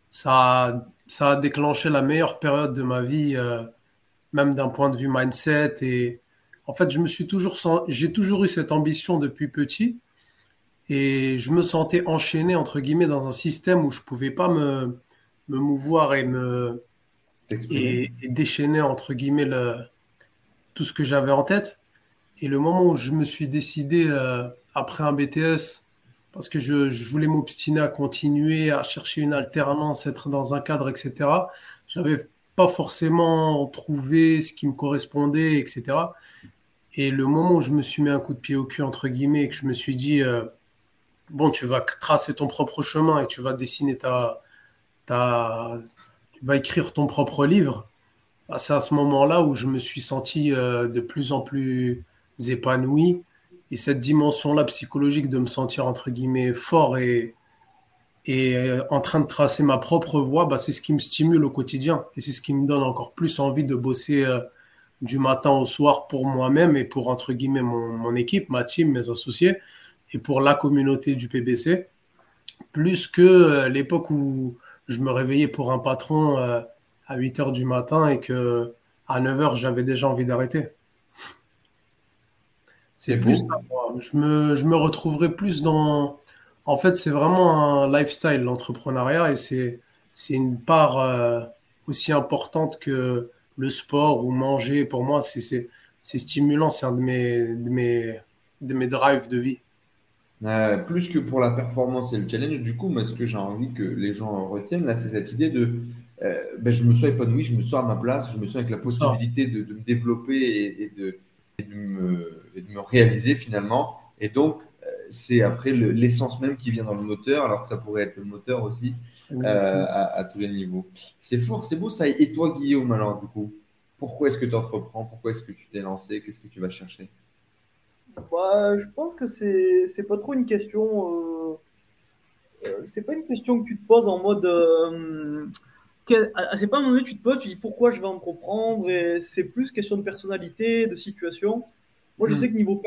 ça a, ça a déclenché la meilleure période de ma vie, euh, même d'un point de vue mindset. Et en fait, je me suis toujours, j'ai toujours eu cette ambition depuis petit. Et je me sentais enchaîné, entre guillemets, dans un système où je ne pouvais pas me, me mouvoir et me et, déchaîner, entre guillemets, le, tout ce que j'avais en tête. Et le moment où je me suis décidé, euh, après un BTS, parce que je, voulais m'obstiner à continuer, à chercher une alternance, être dans un cadre, etc., j'avais pas forcément trouvé ce qui me correspondait, etc. Et le moment où je me suis mis un coup de pied au cul, entre guillemets, et que je me suis dit, euh, bon, tu vas tracer ton propre chemin et tu vas dessiner ta, tu vas écrire ton propre livre, bah, c'est à ce moment-là où je me suis senti euh, de plus en plus épanoui. Et cette dimension-là psychologique de me sentir entre guillemets fort et, euh, en train de tracer ma propre voie, bah, c'est ce qui me stimule au quotidien. Et c'est ce qui me donne encore plus envie de bosser euh, du matin au soir pour moi-même et pour entre guillemets mon, mon, équipe, ma team, mes associés et pour la communauté du PBC. Plus que euh, l'époque où je me réveillais pour un patron à 8 heures du matin et que à 9 heures j'avais déjà envie d'arrêter. C'est plus ça, Je me, je me retrouverai plus dans. En fait, c'est vraiment un lifestyle, l'entrepreneuriat, et c'est, une part euh, aussi importante que le sport ou manger. Pour moi, c'est, stimulant, c'est un de mes, de mes, de mes drives de vie. Euh, plus que pour la performance et le challenge, du coup, moi, ce que j'ai envie que les gens retiennent, là, c'est cette idée de euh, ben, je me sens épanoui, je me sens à ma place, je me sens avec la possibilité de, de, me développer et, et de, et de, me, de me réaliser finalement. Et donc, euh, c'est après l'essence même qui vient dans le moteur, alors que ça pourrait être le moteur aussi euh, à, tous les niveaux. C'est fort, c'est beau ça. Et toi, Guillaume, alors du coup, pourquoi est-ce que tu entreprends? Pourquoi est-ce que tu t'es lancé? Qu'est-ce que tu vas chercher? Bah, Je pense que c'est pas trop une question. Euh, c'est pas une question que tu te poses en mode c'est pas un moment donné tu te poses, tu dis pourquoi je vais entreprendre, et c'est plus question de personnalité, de situation. Moi, je hmm. sais que niveau,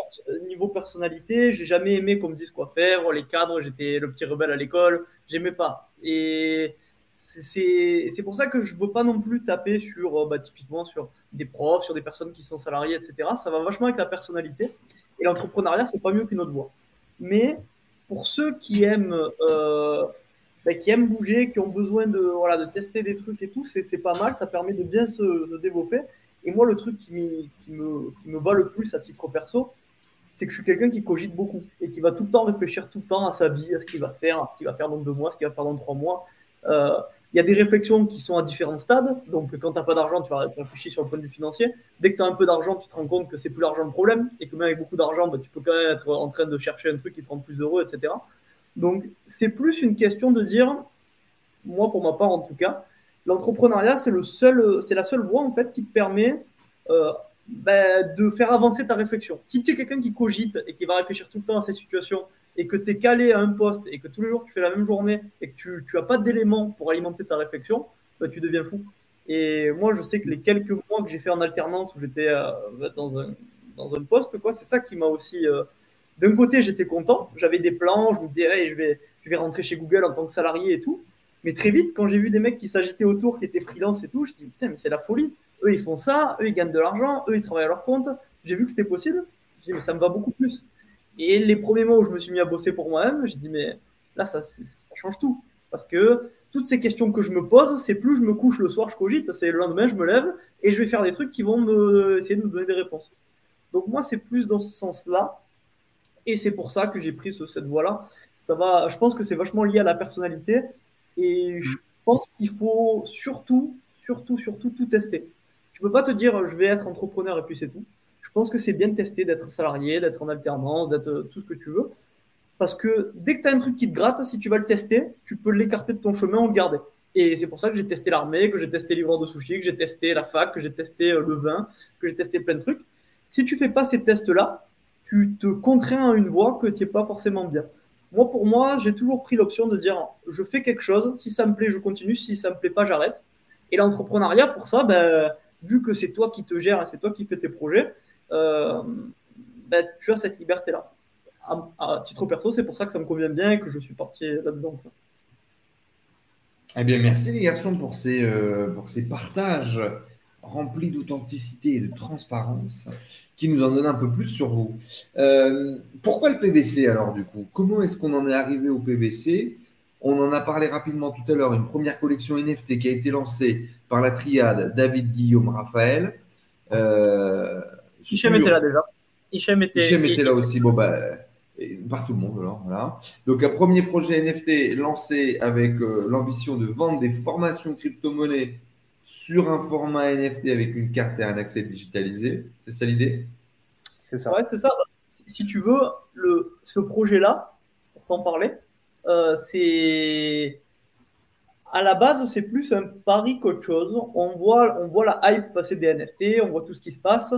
niveau personnalité, j'ai jamais aimé qu'on me dise quoi faire, les cadres, j'étais le petit rebelle à l'école, j'aimais pas. Et c'est pour ça que je veux pas non plus taper sur, euh, bah, typiquement, sur des profs, sur des personnes qui sont salariées, etc. Ça va vachement avec la personnalité. Et l'entrepreneuriat, c'est pas mieux qu'une autre voie. Mais pour ceux qui aiment euh, bah, qui aiment bouger, qui ont besoin de, voilà, de tester des trucs et tout, c'est pas mal, ça permet de bien se, développer. Et moi, le truc qui, qui, me, qui me va le plus à titre perso, c'est que je suis quelqu'un qui cogite beaucoup et qui va tout le temps réfléchir tout le temps à sa vie, à ce qu'il va faire, à ce qu'il va faire dans deux mois, ce qu'il va faire dans trois mois. Euh, il y a des réflexions qui sont à différents stades. Donc, quand tu n'as pas d'argent, tu vas réfléchir sur le point de financier. Dès que tu as un peu d'argent, tu te rends compte que c'est plus l'argent le problème et que même avec beaucoup d'argent, bah, tu peux quand même être en train de chercher un truc qui te rend plus heureux, etc. Donc, c'est plus une question de dire, moi pour ma part en tout cas, l'entrepreneuriat, c'est, le la seule voie en fait qui te permet euh, ben, de faire avancer ta réflexion. Si tu es quelqu'un qui cogite et qui va réfléchir tout le temps à ces situations et que tu es calé à un poste et que tous les jours tu fais la même journée et que tu n'as pas d'éléments pour alimenter ta réflexion, ben, tu deviens fou. Et moi, je sais que les quelques mois que j'ai fait en alternance où j'étais euh, dans, un, dans un poste, quoi, c'est ça qui m'a aussi euh, d'un côté, j'étais content, j'avais des plans, je me disais, je, vais, je vais rentrer chez Google en tant que salarié et tout. Mais très vite, quand j'ai vu des mecs qui s'agitaient autour, qui étaient freelance et tout, je me dit, putain, mais c'est la folie. Eux, ils font ça, eux, ils gagnent de l'argent, eux, ils travaillent à leur compte. J'ai vu que c'était possible. J'ai dit, mais ça me va beaucoup plus. Et les premiers mois où je me suis mis à bosser pour moi-même, j'ai dit, mais là, ça, ça change tout. Parce que toutes ces questions que je me pose, c'est plus je me couche le soir, je cogite, c'est le lendemain, je me lève et je vais faire des trucs qui vont me, essayer de me donner des réponses. Donc moi, c'est plus dans ce sens-là. Et c'est pour ça que j'ai pris cette voie-là. Ça va, je pense que c'est vachement lié à la personnalité. Et je pense qu'il faut surtout, surtout, surtout tout tester. Tu peux pas te dire je vais être entrepreneur et puis c'est tout. Je pense que c'est bien de tester, d'être salarié, d'être en alternance, d'être tout ce que tu veux. Parce que dès que tu as un truc qui te gratte, si tu vas le tester, tu peux l'écarter de ton chemin ou le garder. Et c'est pour ça que j'ai testé l'armée, que j'ai testé livreur de sushi, que j'ai testé la fac, que j'ai testé euh, le vin, que j'ai testé plein de trucs. Si tu fais pas ces tests-là, tu te contrains à une voie que tu n'es pas forcément bien. Moi, pour moi, j'ai toujours pris l'option de dire je fais quelque chose, si ça me plaît, je continue, si ça me plaît pas, j'arrête. Et l'entrepreneuriat, pour ça, ben, vu que c'est toi qui te gères c'est toi qui fais tes projets, euh, ben, tu as cette liberté-là à, titre perso, c'est pour ça que ça me convient bien et que je suis parti là-dedans. Eh bien, merci les garçons pour ces, euh, pour ces partages remplis d'authenticité et de transparence qui nous en donnent un peu plus sur vous. Euh, pourquoi le PBC alors du coup? Comment est-ce qu'on en est arrivé au PBC On en a parlé rapidement tout à l'heure, une première collection NFT qui a été lancée par la triade David, Guillaume, Raphaël. Euh, Hichem était là déjà. Hichem était, était là aussi. Bon, bah, par tout le monde. Alors, voilà. Donc, un premier projet NFT lancé avec euh, l'ambition de vendre des formations crypto-monnaies sur un format NFT avec une carte et un accès digitalisé. C'est ça l'idée? C'est ça. Ouais, c'est ça. Si tu veux, le, ce projet-là, pour t'en parler, euh, c'est. À la base, c'est plus un pari qu'autre chose. On voit, on voit la hype passer des NFT, on voit tout ce qui se passe.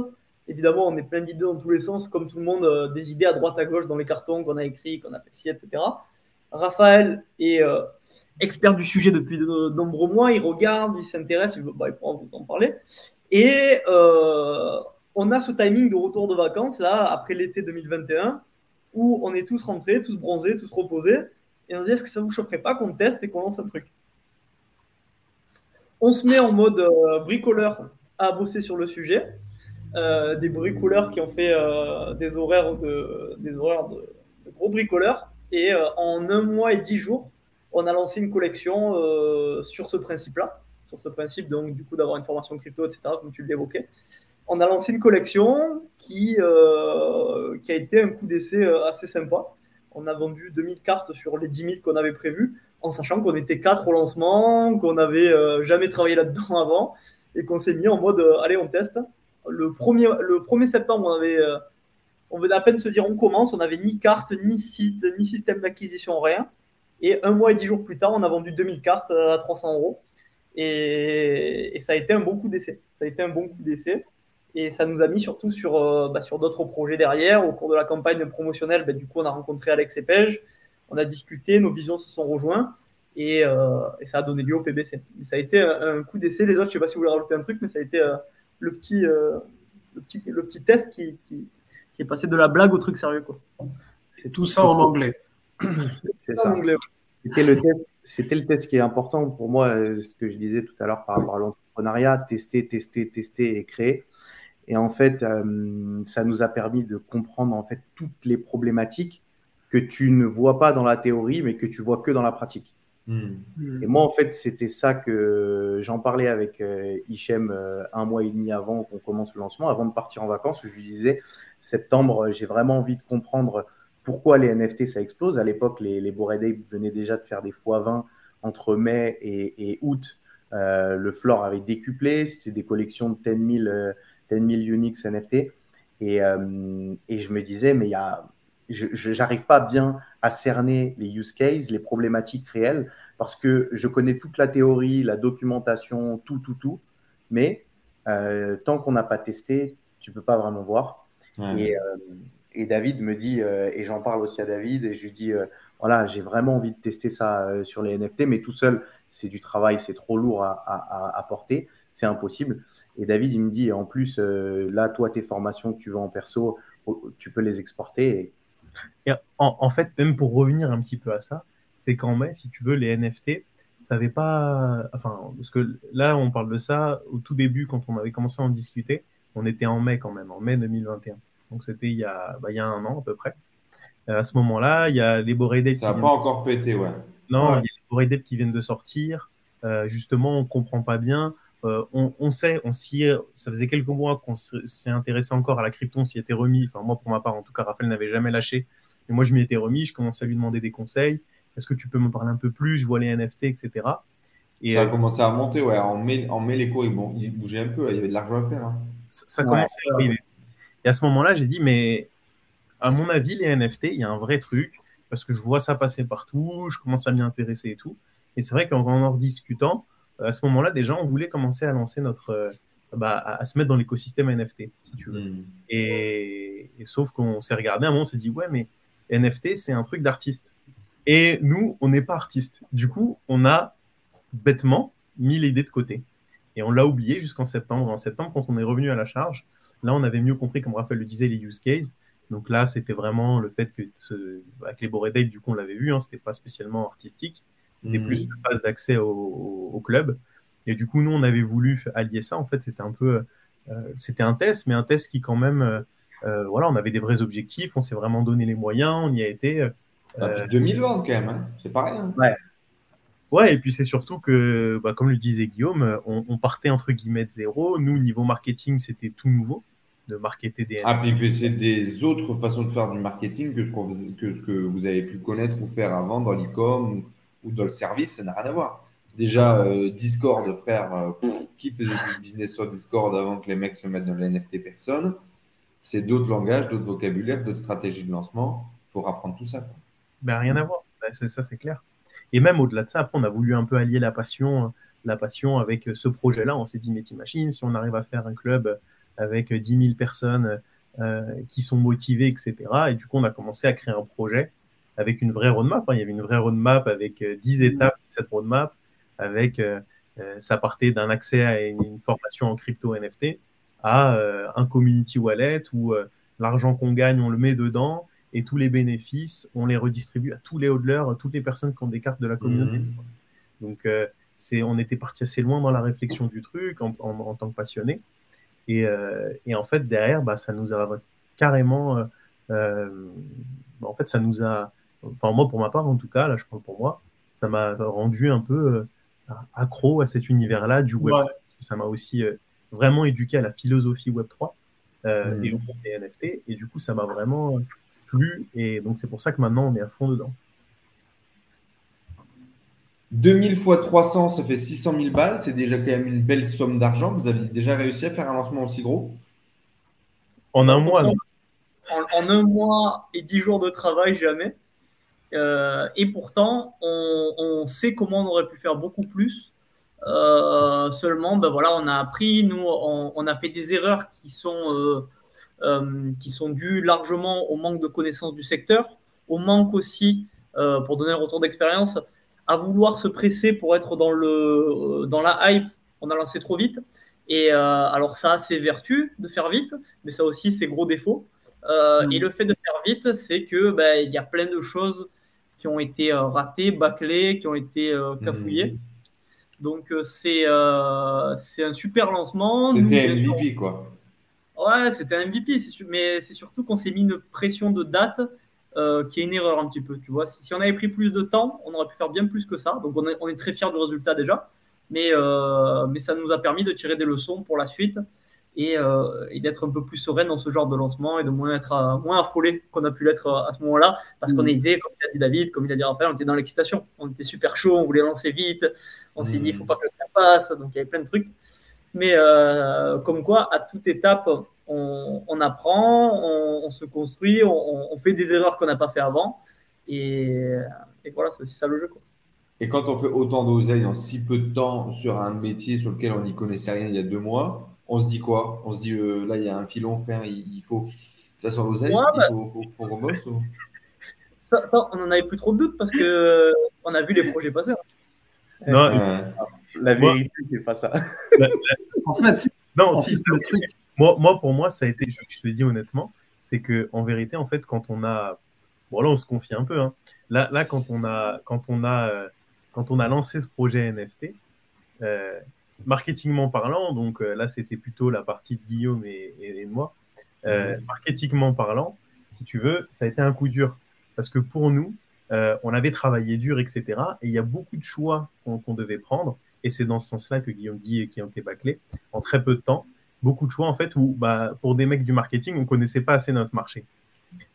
Évidemment, on est plein d'idées dans tous les sens, comme tout le monde, euh, des idées à droite à gauche dans les cartons qu'on a écrits, qu'on a fait ci, etc. Raphaël est euh, expert du sujet depuis de, nombreux mois, il regarde, il s'intéresse, il, bah, il pourra vous en parler. Et euh, on a ce timing de retour de vacances, là, après l'été 2021, où on est tous rentrés, tous bronzés, tous reposés, et on se dit, est-ce que ça vous chaufferait pas qu'on teste et qu'on lance un truc? On se met en mode bricoleur à bosser sur le sujet. Euh, des bricoleurs qui ont fait euh, des horaires de, des horaires de, gros bricoleurs. Et euh, en un mois et dix jours, on a lancé une collection sur ce principe-là, sur ce principe donc du coup d'avoir une formation crypto, etc. Comme tu l'évoquais. On a lancé une collection qui, qui a été un coup d'essai assez sympa. On a vendu 2000 cartes sur les 10 000 qu'on avait prévues, en sachant qu'on était quatre au lancement, qu'on n'avait jamais travaillé là-dedans <laughs> avant, et qu'on s'est mis en mode allez, on teste le 1er, le 1er septembre, on avait, euh, on venait à peine se dire on commence, on n'avait ni carte, ni site, ni système d'acquisition, rien. Et un mois et dix jours plus tard, on a vendu 2000 cartes à 300 euros. Et, ça a été un bon coup d'essai. Ça a été un bon coup d'essai. Et ça nous a mis surtout sur, euh, bah, sur d'autres projets derrière. Au cours de la campagne promotionnelle, bah, du coup, on a rencontré Alex Epege. On a discuté, nos visions se sont rejoints. Et, euh, ça a donné lieu au PBC. ça a été un, coup d'essai. Les autres, je ne sais pas si vous voulez rajouter un truc, mais ça a été le petit, euh, le petit, le petit test qui, qui, est passé de la blague au truc sérieux. Quoi. C'est tout ça en anglais. C'est ça. C'était le, test, c'était le test qui est important pour moi, euh, ce que je disais tout à l'heure par rapport à l'entrepreneuriat, tester, tester, tester et créer. Et en fait, euh, ça nous a permis de comprendre en fait toutes les problématiques que tu ne vois pas dans la théorie, mais que tu vois que dans la pratique. Hmm. Et moi, en fait, c'était ça que j'en parlais avec euh, Hichem euh, un mois et demi avant qu'on commence le lancement, avant de partir en vacances. Je lui disais, septembre, j'ai vraiment envie de comprendre pourquoi les NFT, ça explose. À l'époque, les, les Bored venaient déjà de faire des x20 entre mai et, août. Euh, le floor avait décuplé. C'était des collections de 10 000, 10 000 Unix NFT. Et, et je me disais, mais il y a je n'arrive pas bien à cerner les use cases, les problématiques réelles, parce que je connais toute la théorie, la documentation, tout, tout, tout, mais euh, tant qu'on n'a pas testé, tu peux pas vraiment voir. Et, euh, et, David me dit, euh, et j'en parle aussi à David, et je lui dis, voilà, j'ai vraiment envie de tester ça sur les NFT, mais tout seul, c'est du travail, c'est trop lourd à, à, porter, c'est impossible. Et David, il me dit, en plus, là, toi, tes formations que tu veux en perso, tu peux les exporter. Et, et en, fait, même pour revenir un petit peu à ça, c'est qu'en mai, si tu veux, les NFT, ça n'avait pas. Enfin, parce que là, on parle de ça au tout début, quand on avait commencé à en discuter, on était en mai quand même, en mai 2021. Donc c'était il, y a, bah, il y a un an à peu près. Euh, à ce moment-là, il y a les Boredale. Ça n'a pas encore pété, ouais. Non, Bored Ape qui viennent de sortir. Euh, justement, on comprend pas bien. Euh, on, on, sait, on s'y ça faisait quelques mois qu'on s'est intéressé encore à la crypto, on s'y était remis. Enfin, moi, pour ma part, en tout cas, Raphaël n'avait jamais lâché. Et moi, je m'y étais remis. Je commençais à lui demander des conseils. Est-ce que tu peux me parler un peu plus? Je vois les NFT, etc. Et ça a commencé à monter, ouais. En mai, en mai les cours, ils, bougeaient un peu. Il y avait de l'argent à faire. Hein. Ça, ça commençait à arriver. Et à ce moment-là, j'ai dit, mais à mon avis, les NFT, il y a un vrai truc parce que je vois ça passer partout, je commence à m'y intéresser et tout. Et c'est vrai qu'en en discutant, à ce moment-là, déjà, on voulait commencer à lancer notre. Euh, bah, à, se mettre dans l'écosystème NFT, si tu veux. Hmm. Et, sauf qu'on s'est regardé un moment, on s'est dit, ouais, mais NFT, c'est un truc d'artiste. Et nous, on n'est pas artiste. Du coup, on a bêtement mis l'idée de côté. Et on l'a oublié jusqu'en septembre. En septembre, quand on est revenu à la charge, là, on avait mieux compris, comme Raphaël le disait, les use cases. Donc là, c'était vraiment le fait que, ce, avec les Bored du coup, on l'avait vu, hein, c'était pas spécialement artistique, c'était plus une phase d'accès au, club. Et du coup, nous, on avait voulu allier ça. En fait, c'était un peu, euh, c'était un test, mais un test qui quand même, euh, euh, voilà, on avait des vrais objectifs, on s'est vraiment donné les moyens, on y a été. Depuis 2020 quand même, hein. c'est pareil. Hein. Ouais. Ouais, et puis c'est surtout que, bah, comme le disait Guillaume, on, on, partait entre guillemets de zéro. Nous, niveau marketing, c'était tout nouveau de marketer des Ah, puis c'est des autres façons de faire du marketing que ce, que ce que vous avez pu connaître ou faire avant dans l'e-com ou, dans le service, ça n'a rien à voir. Déjà, euh, Discord, frère, euh, qui faisait du business sur Discord avant que les mecs se mettent dans l'NFT Personne C'est d'autres langages, d'autres vocabulaires, d'autres stratégies de lancement pour apprendre tout ça. Ben, rien à voir, ben, c'est ça, c'est clair. Et même au-delà de ça, après, on a voulu un peu allier la passion, la passion avec ce projet-là. On s'est dit, Métis Machine, si on arrive à faire un club avec 10 000 personnes euh, qui sont motivées, etc. Et du coup, on a commencé à créer un projet avec une vraie roadmap. Hein. Il y avait une vraie roadmap avec 10 euh, étapes de cette roadmap, avec euh, ça partait d'un accès à une, formation en crypto NFT à un community wallet où l'argent qu'on gagne, on le met dedans et tous les bénéfices, on les redistribue à tous les hodlers, à toutes les personnes qui ont des cartes de la communauté. Mmh. Donc, c'est, on était parti assez loin dans la réflexion du truc en, en tant que passionné. Euh, et, en fait, derrière, bah, ça nous a carrément. Euh, euh, en fait, ça nous a. Enfin, moi, pour ma part, en tout cas, là, je parle pour moi, ça m'a rendu un peu accro à cet univers-là du Web. Ça m'a aussi vraiment éduqué à la philosophie Web3 mmh. et au monde des NFT. Et du coup, ça m'a vraiment plu. Et donc, c'est pour ça que maintenant, on est à fond dedans. 2000 fois 300, ça fait 600 000 balles. C'est déjà quand même une belle somme d'argent. Vous avez déjà réussi à faire un lancement aussi gros En un mois, En, un mois et 10 jours de travail, jamais. Euh, et pourtant, on, sait comment on aurait pu faire beaucoup plus. Euh, seulement, ben voilà, on a appris. Nous, on, a fait des erreurs qui sont, euh, qui sont dues largement au manque de connaissance du secteur, au manque aussi, pour donner un retour d'expérience, à vouloir se presser pour être dans, le, dans la hype, on a lancé trop vite. Et euh, alors ça a ses vertus de faire vite, mais ça a aussi ses gros défauts. Euh, mm. Et le fait de faire vite, c'est que ben, il y a plein de choses qui ont été euh, ratées, bâclées, qui ont été cafouillées. Mm. Donc c'est c'est un super lancement. C'était MVP quoi. Ouais, c'était un MVP, mais c'est surtout qu'on s'est mis une pression de date euh, qui est une erreur un petit peu. Tu vois, si, on avait pris plus de temps, on aurait pu faire bien plus que ça. Donc on est, très fiers du résultat déjà, mais, euh, mais ça nous a permis de tirer des leçons pour la suite euh, et, d'être un peu plus serein dans ce genre de lancement et de moins être moins affolé qu'on a pu l'être à ce moment-là, parce qu'on mmh. était, comme il a dit David, comme il a dit Raphaël, on était dans l'excitation, on était super chaud, on voulait lancer vite, on s'est dit il faut pas que ça passe, donc il y avait plein de trucs. Mais comme quoi, à toute étape, on, apprend, on, se construit, on, fait des erreurs qu'on n'a pas fait avant. Et, voilà, c'est ça le jeu. Et quand on fait autant d'oseille en si peu de temps sur un métier sur lequel on n'y connaissait rien il y a deux mois, on se dit quoi? On se dit euh, là, il y a un filon, frère, il, faut. Ça sent l'oseille Il bah, faut, faut, ça, ça, on en avait plus trop de doutes parce que on a vu les projets passer. Hein. Non, la vérité, c'est pas ça. En fait, non, si, c'est le truc. Moi, moi, pour moi, ça a été, je, te le dis honnêtement, c'est que en vérité, en fait, quand on a, bon là, on se confie un peu. Hein. Là, là, quand on a, quand on a, euh, quand on a lancé ce projet NFT, euh, marketingment parlant, donc euh, là, c'était plutôt la partie de Guillaume et, de moi. Euh, marketingment parlant, si tu veux, ça a été un coup dur parce que pour nous, on avait travaillé dur, etc. Et il y a beaucoup de choix qu'on devait prendre. Et c'est dans ce sens-là que Guillaume dit qui ont été bâclés en très peu de temps. Beaucoup de choix, en fait, où bah, pour des mecs du marketing, on ne connaissait pas assez notre marché.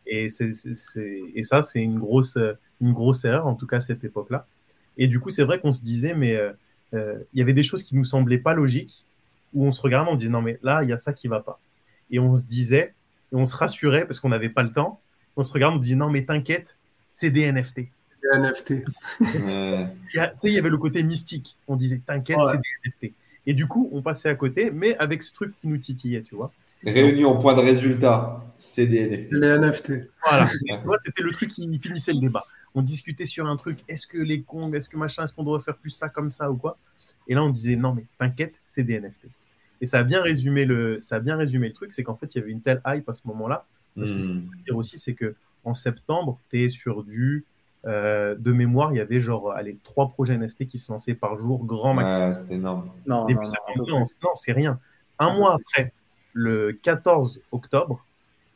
Et, et ça, c'est une grosse, une grosse erreur, en tout cas à cette époque-là. Et du coup, c'est vrai qu'on se disait, mais euh, euh, il y avait des choses qui nous semblaient pas logiques, où on se regardait, on disait, non, mais là, il y a ça qui va pas. Et on se disait, et on se rassurait parce qu'on n'avait pas le temps. On se regarde, on dit, non, mais t'inquiète, c'est des NFT. Des NFT. Tu sais, il y avait le côté mystique. On disait, t'inquiète, c'est des NFT. Et du coup, on passait à côté, mais avec ce truc qui nous titillait, tu vois. Réunion, point de résultat, c'est des NFT. Les NFT. Voilà. <laughs> C'était le truc qui finissait le débat on discutait sur un truc, est-ce que les Kongs, est-ce que machin, est-ce qu'on doit faire plus ça comme ça ou quoi? Et là, on disait, non, mais t'inquiète, c'est des NFT. Et ça a bien résumé le, ça a bien résumé le truc, c'est qu'en fait, il y avait une telle hype à ce moment-là. Parce que ce que je veux dire aussi, c'est que en septembre, tu es sur du. Euh, de mémoire, il y avait genre allez, trois projets NFT qui se lançaient par jour, grand maximum. Ouais, c'était énorme. Non, non, non, non c'est rien. Un mois après, le 14 octobre,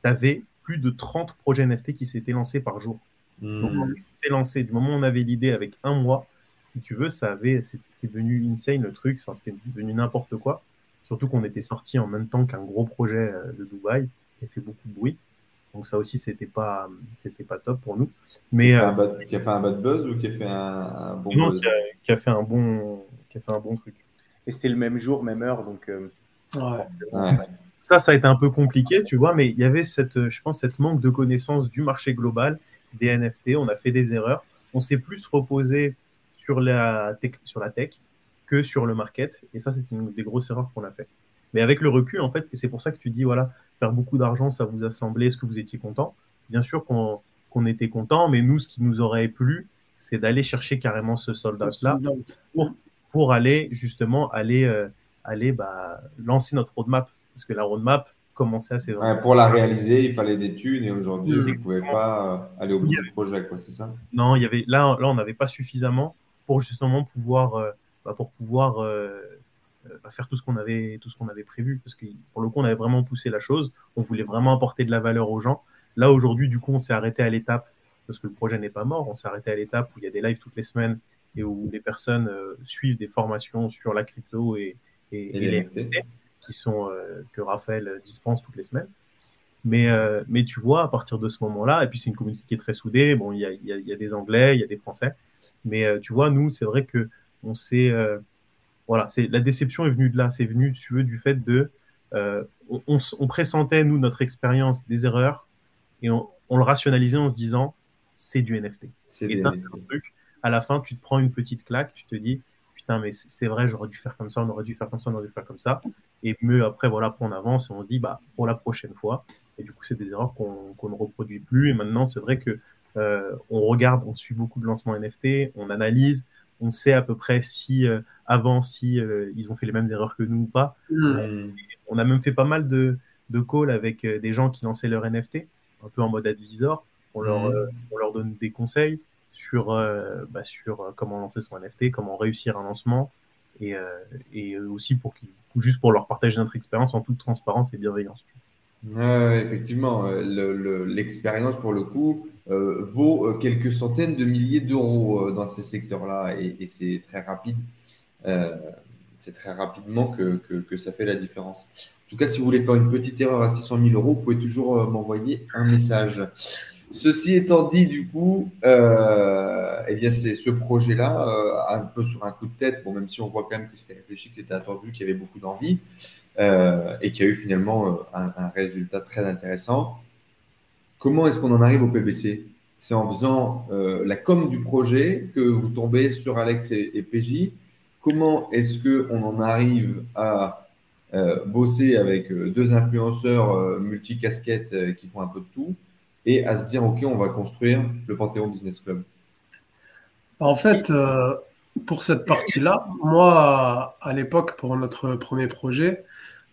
tu avais plus de 30 projets NFT qui s'étaient lancés par jour. Donc, hmm. c'est lancé. Du moment où on avait l'idée avec un mois, si tu veux, ça avait, c'était devenu insane le truc. c'était devenu n'importe quoi. Surtout qu'on était sorti en même temps qu'un gros projet euh, de Dubaï qui a fait beaucoup de bruit. Donc ça aussi, c'était pas, c'était pas top pour nous. Mais qui a, fait un, qui a fait un bad buzz ou qui a fait un, bon non, Qui, a, fait un bon, qui a fait un bon truc. Et c'était le même jour, même heure, donc. Euh, ouais. Ça, ça a été un peu compliqué, tu vois, mais il y avait cette, je pense, cette manque de connaissance du marché global des NFT, on a fait des erreurs. On s'est plus reposé sur la, tech, sur la tech que sur le market. Et ça, c'est une des grosses erreurs qu'on a fait. Mais avec le recul, en fait, et c'est pour ça que tu dis, voilà, faire beaucoup d'argent, ça vous a semblé, est-ce que vous étiez content? Bien sûr qu'on était content, mais nous, ce qui nous aurait plu, c'est d'aller chercher carrément ce soldat-là pour, pour, aller justement aller, euh, aller bah, lancer notre roadmap. Parce que la roadmap, commencer assez pour la réaliser, il fallait des thunes et aujourd'hui, on ne pouvait pas euh, aller au bout du projet, quoi, c'est ça? Non, il y avait, là, là on n'avait pas suffisamment pour justement pouvoir, euh, bah, pour pouvoir euh, bah, faire tout ce qu'on avait, tout ce qu'on avait prévu. Parce que pour le coup, on avait vraiment poussé la chose. On voulait vraiment apporter de la valeur aux gens. Là, aujourd'hui, du coup, on s'est arrêté à l'étape, parce que le projet n'est pas mort, on s'est arrêté à l'étape où il y a des lives toutes les semaines et où les personnes suivent des formations sur la crypto et, et, les NFT qui sont, euh, que Raphaël dispense toutes les semaines. Mais, euh, mais tu vois, à partir de ce moment-là, et puis c'est une communauté qui est très soudée, bon, il y a, y, a, y a, des Anglais, il y a des Français, mais euh, tu vois, nous, c'est vrai que on s'est. Voilà, c'est la déception est venue de là, c'est venu, tu veux, du fait de. On, on, on, pressentait, nous, notre expérience des erreurs, et on, on, le rationalisait en se disant, c'est du NFT. C'est un truc, à la fin, tu te prends une petite claque, tu te dis, putain, mais c'est vrai, j'aurais dû faire comme ça, on aurait dû faire comme ça, on aurait dû faire comme ça. Et mieux après, voilà, on avance et on se dit, bah, pour la prochaine fois. Et du coup, c'est des erreurs qu'on ne reproduit plus. Et maintenant, c'est vrai que euh, on regarde, on suit beaucoup de lancements NFT, on analyse, on sait à peu près si euh, avant, si euh, ils ont fait les mêmes erreurs que nous ou pas. Mm. On a même fait pas mal de, de calls avec euh, des gens qui lançaient leur NFT, un peu en mode advisor. On leur, mm. on leur donne des conseils sur, bah, sur comment lancer son NFT, comment réussir un lancement, et, et aussi pour juste pour leur partager notre expérience en toute transparence et bienveillance. effectivement, euh, l'expérience pour le coup euh, vaut euh, quelques centaines de milliers d'euros dans ces secteurs-là et, c'est très rapide. c'est très rapidement que, que, ça fait la différence. En tout cas, si vous voulez faire une petite erreur à 600 000 euros, vous pouvez toujours m'envoyer un message. Ceci étant dit, du coup, euh, eh bien, c'est ce projet-là, euh, un peu sur un coup de tête, bon, même si on voit quand même que c'était réfléchi, que c'était attendu, qu'il y avait beaucoup d'envie, euh, et qu'il y a eu finalement un, résultat très intéressant. Comment est-ce qu'on en arrive au PBC C'est en faisant la com du projet que vous tombez sur Alex et, PJ. Comment est-ce qu'on en arrive à bosser avec deux influenceurs multicasquettes qui font un peu de tout et à se dire, OK, on va construire le Panthéon Business Club? En fait, euh, pour cette partie-là, moi, à l'époque, pour notre premier projet,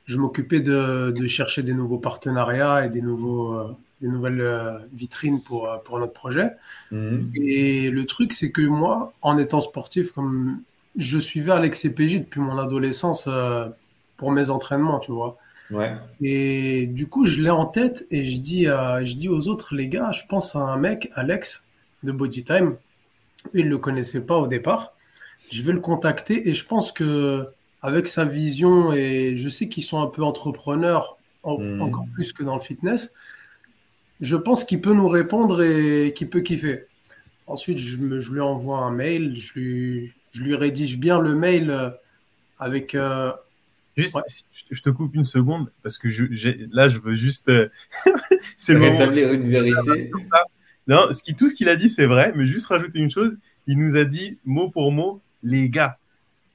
je m'occupais de, chercher des nouveaux partenariats et des, nouveaux, euh, des nouvelles euh, vitrines pour, pour notre projet. Mhm. Et le truc, c'est que moi, en étant sportif, comme je suivais Alex CPJ depuis mon adolescence pour mes entraînements, tu vois. Et du coup, je l'ai en tête et je dis, je dis aux autres, les gars, je pense à un mec, Alex, de Bodytime. Il ne le connaissait pas au départ. Je vais le contacter et je pense que avec sa vision et je sais qu'ils sont un peu entrepreneurs Mhm. encore plus que dans le fitness, je pense qu'il peut nous répondre et qu'il peut kiffer. Ensuite, je, me- je lui envoie un mail, je lui, je lui rédige bien le mail euh, avec. euh, Juste, Ouais. si- je te coupe une seconde parce que je, là, je veux juste. euh, <laughs> c'est le moment. Rétablir une vérité. <laughs> Non, ce qui, tout ce qu'il a dit, c'est vrai, mais juste rajouter une chose. Il nous a dit mot pour mot, les gars,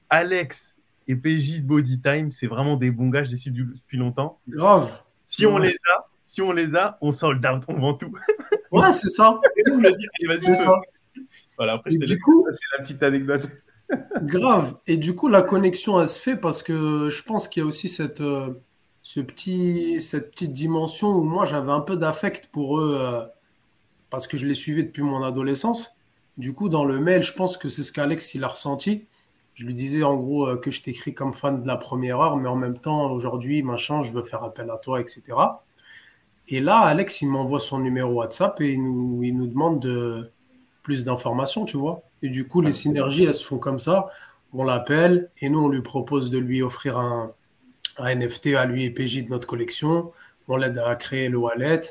Alex et PJ de Bodytime, c'est vraiment des bons gars, je les suis du- depuis longtemps. grave. Si on les a, si on les a, on sold out, on vend tout. <laughs> Ouais, c'est ça. Et nous, on l'a dit, allez, vas-y, C'est feu. ça. Voilà, après, Et je te du coup, Ça, c'est la petite anecdote. <laughs> Grave. Et du coup, la connexion, elle se fait parce que je pense qu'il y a aussi cette, euh, ce petit, cette petite dimension où moi, j'avais un peu d'affect pour eux euh, parce que je les suivais depuis mon adolescence. Du coup, dans le mail, je pense que c'est ce qu'Alex, il a ressenti. Je lui disais en gros euh, que je t'écris comme fan de la première heure, mais en même temps, aujourd'hui, machin, je veux faire appel à toi, etc. Et là, Alex, il m'envoie son numéro WhatsApp et il nous, il nous demande de, plus d'informations, tu vois. Et du coup, les synergies, elles se font comme ça. On l'appelle et nous, on lui propose de lui offrir un, un NFT à lui et PJ de notre collection. On l'aide à créer le wallet.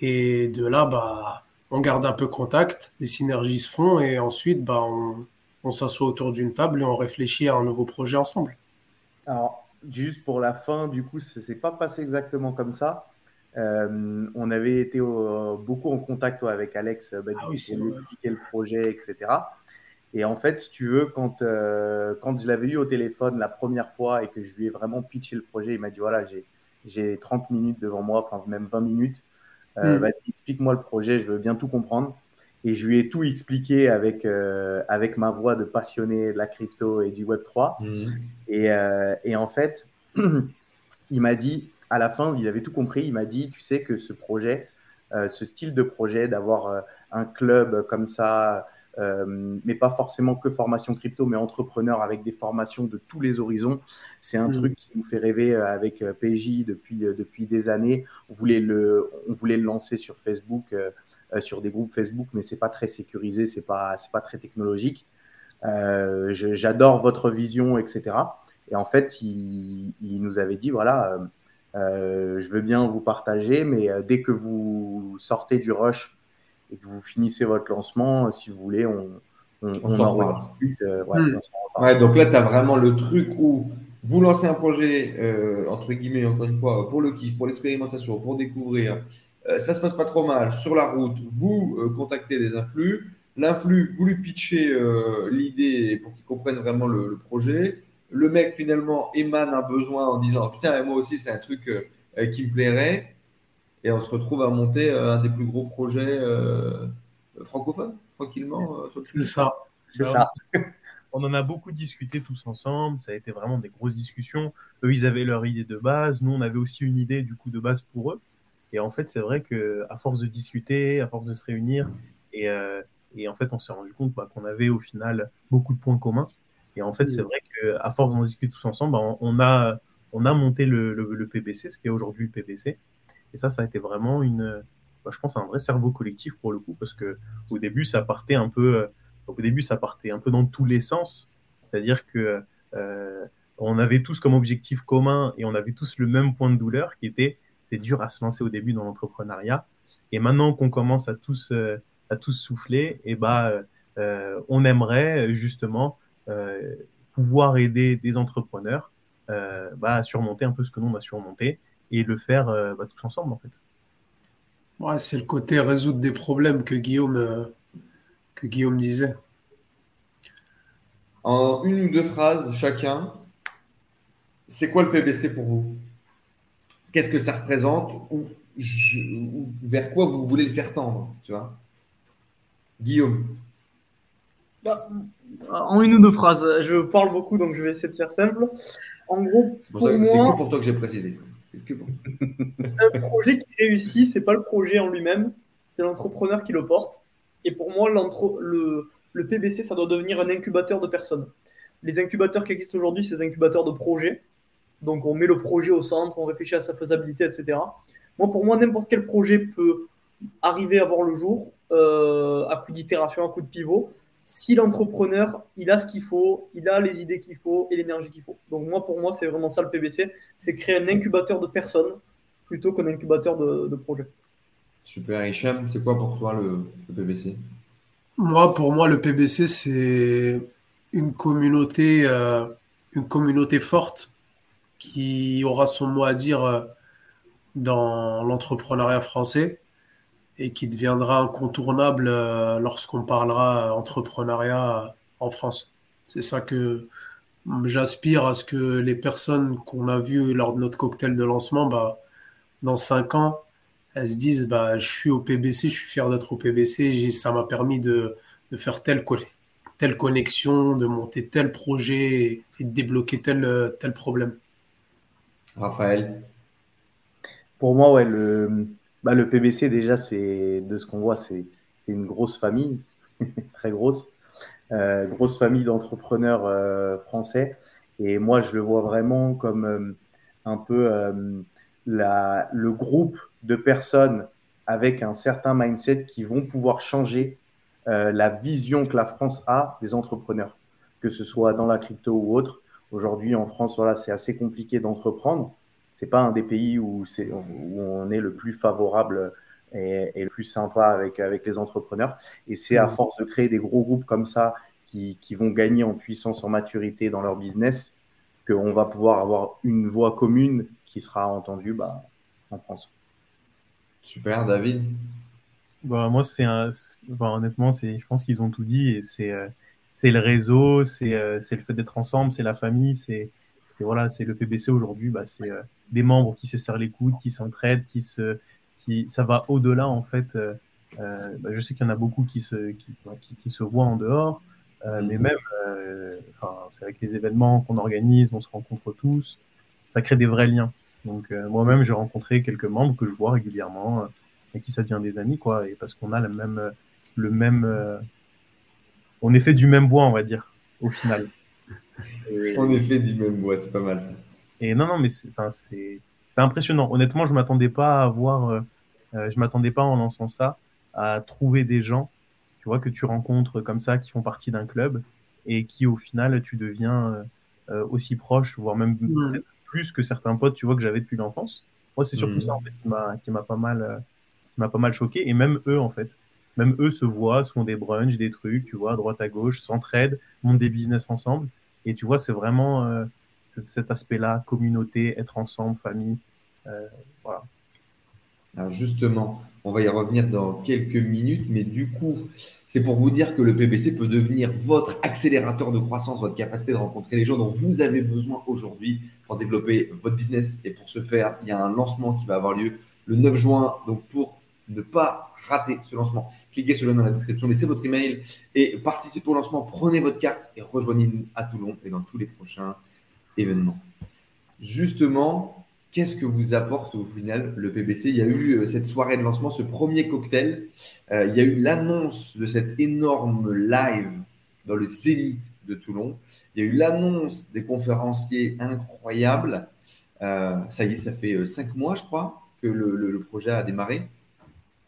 Et de là, bah, on garde un peu contact. Les synergies se font et ensuite, bah, on, on s'assoit autour d'une table et on réfléchit à un nouveau projet ensemble. Alors, juste pour la fin, du coup, ça s'est pas passé exactement comme ça. Euh, on avait été beaucoup en contact avec Alex euh, bah, Ah oui, pour lui expliquer le projet, etc. Et en fait, si tu veux, quand, euh, quand je l'avais eu au téléphone la première fois et que je lui ai vraiment pitché le projet, il m'a dit voilà, j'ai, j'ai 30 minutes devant moi, enfin même 20 minutes. Euh, Mm. Vas-y, explique-moi le projet, je veux bien tout comprendre. Et je lui ai tout expliqué avec, euh, avec ma voix de passionné de la crypto et du Web3. Mhm. Et, et en fait, <clears throat> il m'a dit, à la fin, il avait tout compris, il m'a dit, tu sais que ce projet, euh, ce style de projet, d'avoir euh, un club comme ça, euh, mais pas forcément que formation crypto, mais entrepreneur avec des formations de tous les horizons, c'est un Mm. truc qui nous fait rêver avec PJ depuis, depuis des années. On voulait, le, on voulait le lancer sur Facebook, euh, sur des groupes Facebook, mais c'est pas très sécurisé, c'est pas, c'est pas très technologique. Euh, J'adore votre vision, etc. Et en fait, il, il nous avait dit, voilà, euh, je veux bien vous partager, mais euh, dès que vous sortez du rush et que vous finissez votre lancement, euh, si vous voulez, on, on, On s'en en rediscute. euh, ouais, Hmm. on. Ouais, donc là, tu as vraiment le truc où vous lancez un projet, euh, entre guillemets, encore une fois, pour le kiff, pour l'expérimentation, pour découvrir. Ça se passe pas trop mal. Sur la route, vous contactez les influx. L'influx, vous lui pitchez l'idée pour qu'il comprenne vraiment le, le projet. Le mec, finalement, émane un besoin en disant Putain, moi aussi, c'est un truc euh, euh, qui me plairait. Et on se retrouve à monter euh, un des plus gros projets euh, francophones, tranquillement. euh, C'est ça. C'est Alors, ça. <laughs> On en a beaucoup discuté tous ensemble. Ça a été vraiment des grosses discussions. Eux, ils avaient leur idée de base. Nous, on avait aussi une idée du coup de base pour eux. Et en fait, c'est vrai que à force de discuter, à force de se réunir, et, euh, et en fait, on s'est rendu compte bah, qu'on avait au final beaucoup de points communs. Et en fait, c'est vrai qu'à force d'en discuter tous ensemble, bah, on, a, on a monté le, le, le PBC, ce qui est aujourd'hui le PBC. Et ça, ça a été vraiment une, bah, je pense, un vrai cerveau collectif pour le coup, parce que au début, ça partait un peu, euh, au début, ça partait un peu dans tous les sens. C'est-à-dire que euh, on avait tous comme objectif commun et on avait tous le même point de douleur qui était c'est dur à se lancer au début dans l'entrepreneuriat. Et maintenant qu'on commence à tous, euh, à tous souffler, et bah, euh, on aimerait justement pouvoir aider des entrepreneurs euh, bah, à surmonter un peu ce que nous on a surmonté et le faire euh, bah, tous ensemble en fait. Ouais, c'est le côté résoudre des problèmes que Guillaume, euh, que Guillaume disait. En une ou deux phrases chacun, c'est quoi le PBC pour vous? Qu'est-ce que ça représente? Ou, je- ou vers quoi vous voulez le faire tendre tu vois? Guillaume. Bah, en une ou deux phrases, je parle beaucoup donc je vais essayer de faire simple. En gros, C'est pour que- c'est moi, que pour toi que j'ai précisé. C'est que pour- <laughs> un projet qui réussit, c'est pas le projet en lui-même, c'est l'entrepreneur qui le porte. Et pour moi, le, le PBC, ça doit devenir un incubateur de personnes. Les incubateurs qui existent aujourd'hui, c'est des incubateurs de projets. Donc on met le projet au centre, on réfléchit à sa faisabilité, etc. Moi, pour moi, n'importe quel projet peut arriver à voir le jour euh, à coup d'itération, à coup de pivot, si l'entrepreneur, il a ce qu'il faut, il a les idées qu'il faut et l'énergie qu'il faut. Donc moi, pour moi, c'est vraiment ça le PBC, c'est créer un incubateur de personnes plutôt qu'un incubateur de, de projets. Super, Hicham, c'est quoi pour toi le, le PBC Moi, pour moi, le PBC, c'est une communauté, euh, une communauté forte qui aura son mot à dire euh, dans l'entrepreneuriat français et qui deviendra incontournable euh, lorsqu'on parlera entrepreneuriat en France. C'est ça que j'aspire à ce que les personnes qu'on a vues lors de notre cocktail de lancement, bah, dans cinq ans, elles se disent bah, je suis au PBC, je suis fier d'être au PBC, ça m'a permis de, de faire telle, telle connexion, de monter tel projet et, et de débloquer tel, tel problème. Raphaël? Pour moi, ouais, le, bah, le PBC, déjà, c'est de ce qu'on voit, c'est une grosse famille, <laughs> très grosse, euh, grosse famille d'entrepreneurs euh, français. Et moi, je le vois vraiment comme euh, un peu euh, la, le groupe de personnes avec un certain mindset qui vont pouvoir changer euh, la vision que la France a des entrepreneurs, que ce soit dans la crypto ou autre. Aujourd'hui, en France, voilà, c'est assez compliqué d'entreprendre. C'est pas un des pays où, c'est, où on est le plus favorable et, et, le plus sympa avec, avec les entrepreneurs. Et c'est à force de créer des gros groupes comme ça qui, qui vont gagner en puissance, en maturité dans leur business, qu'on va pouvoir avoir une voix commune qui sera entendue bah, en France. Super, David. Bah, moi, c'est un, bah, honnêtement, c'est, je pense qu'ils ont tout dit et c'est, euh, c'est le réseau, c'est, euh, c'est le fait d'être ensemble, c'est la famille, c'est, c'est voilà, c'est le PBC aujourd'hui, bah, c'est euh, des membres qui se serrent les coudes, qui s'entraident, qui se, qui, ça va au-delà en fait. Bah, je sais qu'il y en a beaucoup qui se, qui, qui, qui se voient en dehors, mais même, enfin, c'est avec les événements qu'on organise, on se rencontre tous, ça crée des vrais liens. Donc moi-même, j'ai rencontré quelques membres que je vois régulièrement et qui ça devient des amis, quoi, et parce qu'on a le même, le même, euh, on est fait du même bois, on va dire, au final. Et... On est fait du même bois, c'est pas mal ça. Et non, non, mais c'est, impressionnant. Honnêtement, je m'attendais pas à voir, euh, euh, je m'attendais pas en lançant ça à trouver des gens, tu vois, que tu rencontres comme ça, qui font partie d'un club et qui, au final, tu deviens euh, aussi proche, voire même mmh. plus que certains potes, tu vois, que j'avais depuis l'enfance. Moi, c'est surtout mmh. ça en fait, qui m'a, qui m'a pas mal m'a pas mal choqué. Et même eux, en fait, même eux se voient, se font des brunchs, des trucs, tu vois, à droite à gauche, s'entraident, montent des business ensemble. Et tu vois, c'est vraiment euh, cet aspect-là, communauté, être ensemble, famille. Euh, voilà. Justement, on va y revenir dans quelques minutes, mais du coup, c'est pour vous dire que le PBC peut devenir votre accélérateur de croissance, votre capacité de rencontrer les gens dont vous avez besoin aujourd'hui pour développer votre business. Et pour ce faire, il y a un lancement qui va avoir lieu le 9 juin. Donc pour ne pas rater ce lancement, cliquez sur le lien dans la description, laissez votre email et participez au lancement. Prenez votre carte et rejoignez-nous à Toulon et dans tous les prochains événements. Justement, qu'est-ce que vous apporte au final le PBC Il y a eu euh, cette soirée de lancement, ce premier cocktail. Euh, il y a eu l'annonce de cet énorme live dans le Zénith de Toulon. Il y a eu l'annonce des conférenciers incroyables. Euh, ça y est, ça fait cinq mois, je crois, que le, projet a démarré.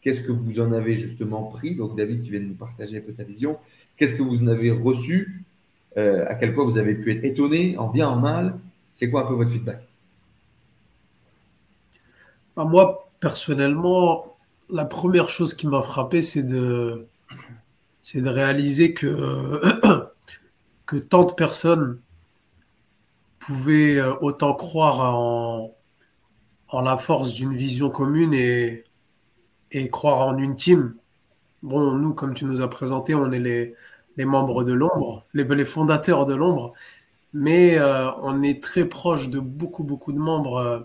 Qu'est-ce que vous en avez justement pris? Donc, David, qui vient de nous partager un peu ta vision. Qu'est-ce que vous en avez reçu? Euh, À quel point vous avez pu être étonné, en bien, en mal? C'est quoi un peu votre feedback? Bah, Moi, personnellement, la première chose qui m'a frappé, c'est de, c'est de réaliser que, <coughs> que tant de personnes pouvaient euh, autant croire en, en la force d'une vision commune et, et croire en une team. Bon, nous, comme tu nous as présenté, on est les, membres de l'ombre, les, fondateurs de l'ombre, mais euh, on est très proche de beaucoup, beaucoup de membres euh,